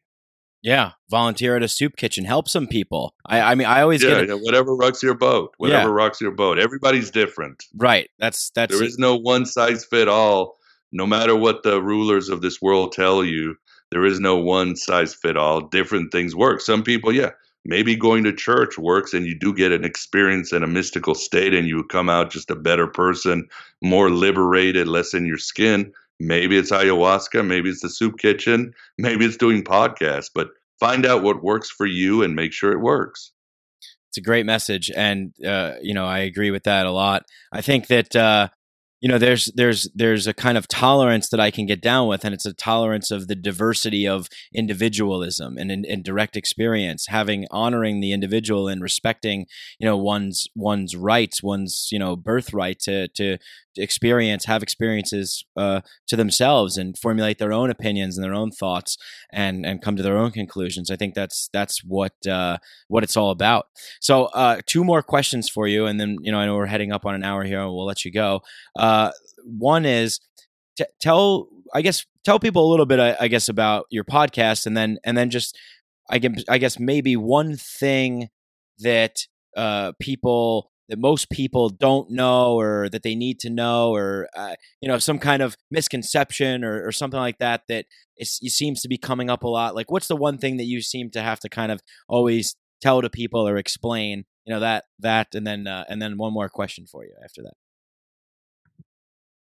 Yeah, volunteer at a soup kitchen, help some people. I, I mean, I always Yeah, get yeah, whatever rocks your boat. Whatever Yeah. rocks your boat. Everybody's different. right. That's that's There is no one size fit all. No matter what the rulers of this world tell you, there is no one size fit all. Different things work. Some people, yeah, maybe going to church works and you do get an experience in a mystical state and you come out just a better person, more liberated, less in your skin. Maybe it's ayahuasca, maybe it's the soup kitchen, maybe it's doing podcasts, but find out what works for you and make sure it works. it's a great message and uh, you know i agree with that a lot i think that uh, you know there's there's there's a kind of tolerance that i can get down with and it's a tolerance of the diversity of individualism and, and, and direct experience having honoring the individual and respecting you know one's one's rights one's you know birthright to to experience have experiences uh, to themselves and formulate their own opinions and their own thoughts and and come to their own conclusions i think that's that's what uh, what it's all about so, uh, two more questions for you, and then you know I know we're heading up on an hour here, and we'll let you go. Uh, one is t- tell, I guess, tell people a little bit, I, I guess, about your podcast, and then and then just I guess I guess maybe one thing that uh, people that most people don't know or that they need to know or uh, you know some kind of misconception or, or something like that that it seems to be coming up a lot. Like what's the one thing that you seem to have to kind of always tell to people or explain? You know that that and then uh, and then one more question for you after that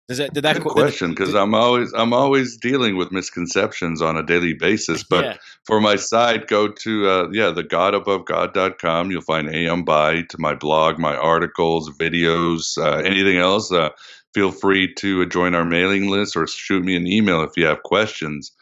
does it did that Good question because I'm always I'm always dealing with misconceptions on a daily basis. But yeah for my side, go to uh, yeah the godabovegod.com. You'll find Aeon Byte to my blog, my articles, videos, uh, anything else. Uh, feel free to join our mailing list or shoot me an email if you have questions.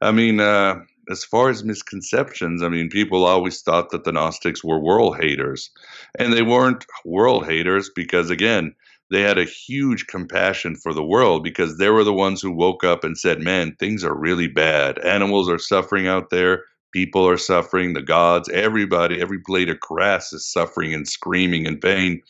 I mean, uh, as far as misconceptions, I mean, people always thought that the Gnostics were world haters, and they weren't world haters because again they had a huge compassion for the world because they were the ones who woke up and said, Man, things are really bad. Animals are suffering out there. People are suffering. The gods, everybody, every blade of grass is suffering and screaming in pain.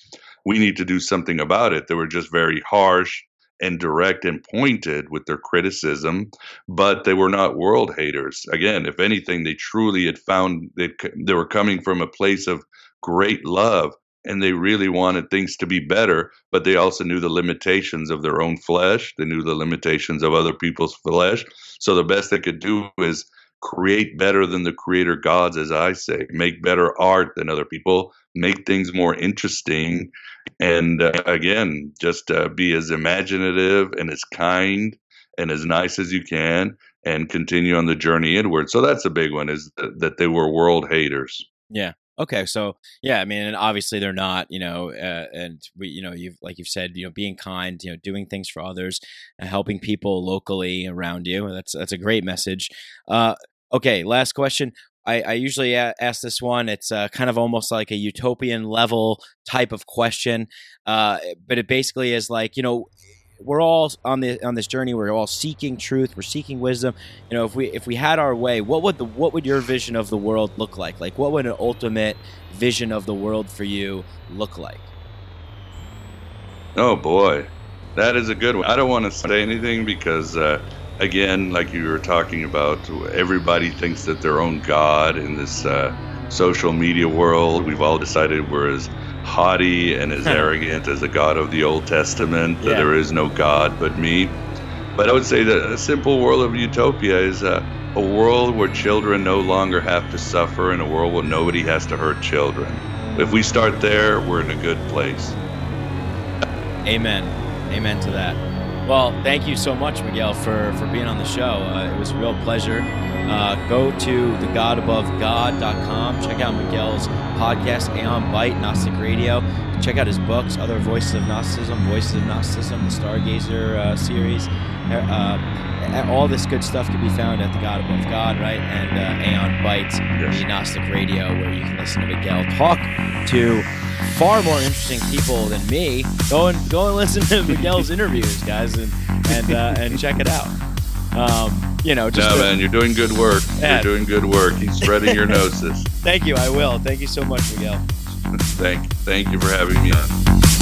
We need to do something about it. They were just very harsh and direct and pointed with their criticism, but they were not world haters. Again, if anything, they truly had found that they were coming from a place of great love and they really wanted things to be better, but they also knew the limitations of their own flesh. They knew the limitations of other people's flesh. So the best they could do is create better than the creator gods, as I say, make better art than other people, make things more interesting. And uh, again, just uh, be as imaginative and as kind and as nice as you can and continue on the journey inward. So that's a big one is th- that they were world haters. Yeah. Okay. So yeah, I mean, and obviously they're not, you know, uh, and we, you know, you've like you've said, you know, being kind, you know, doing things for others, and helping people locally around you. That's that's a great message. Uh, okay. Last question. I, I usually a- ask this one. It's uh, kind of almost like a utopian level type of question, uh, but it basically is like you know we're all on the on this journey. We're all seeking truth. We're seeking wisdom. You know, if we if we had our way, what would the what would your vision of the world look like? Like, what would an ultimate vision of the world for you look like? Oh boy, that is a good one. I don't want to say anything because, uh, again, like you were talking about, everybody thinks that their own god in this uh, social media world. We've all decided we're as haughty and as arrogant as the God of the Old Testament. That Yeah. there is no God but me. But I would say that a simple world of utopia is uh, a world where children no longer have to suffer, and a world where nobody has to hurt children. If we start there, we're in a good place. Amen. Amen to that. Well, thank you so much, Miguel, for, for being on the show. Uh, it was a real pleasure. Uh, go to thegodabovegod.com. Check out Miguel's podcast, Aeon Byte, Gnostic Radio. Check out his books, Other Voices of Gnosticism, Voices of Gnosticism, the Stargazer uh, series. Uh, all this good stuff can be found at The God Above God, right? And uh, Aeon Byte, Yes. the Gnostic Radio, where you can listen to Miguel talk to far more interesting people than me. Go and go and listen to Miguel's interviews, guys, and and uh, and check it out. Um, you know, just no, to- man, you're doing good work. Yeah. You're doing good work. He's spreading your gnosis. thank you. I will. Thank you so much, Miguel. Thank, thank you for having me on.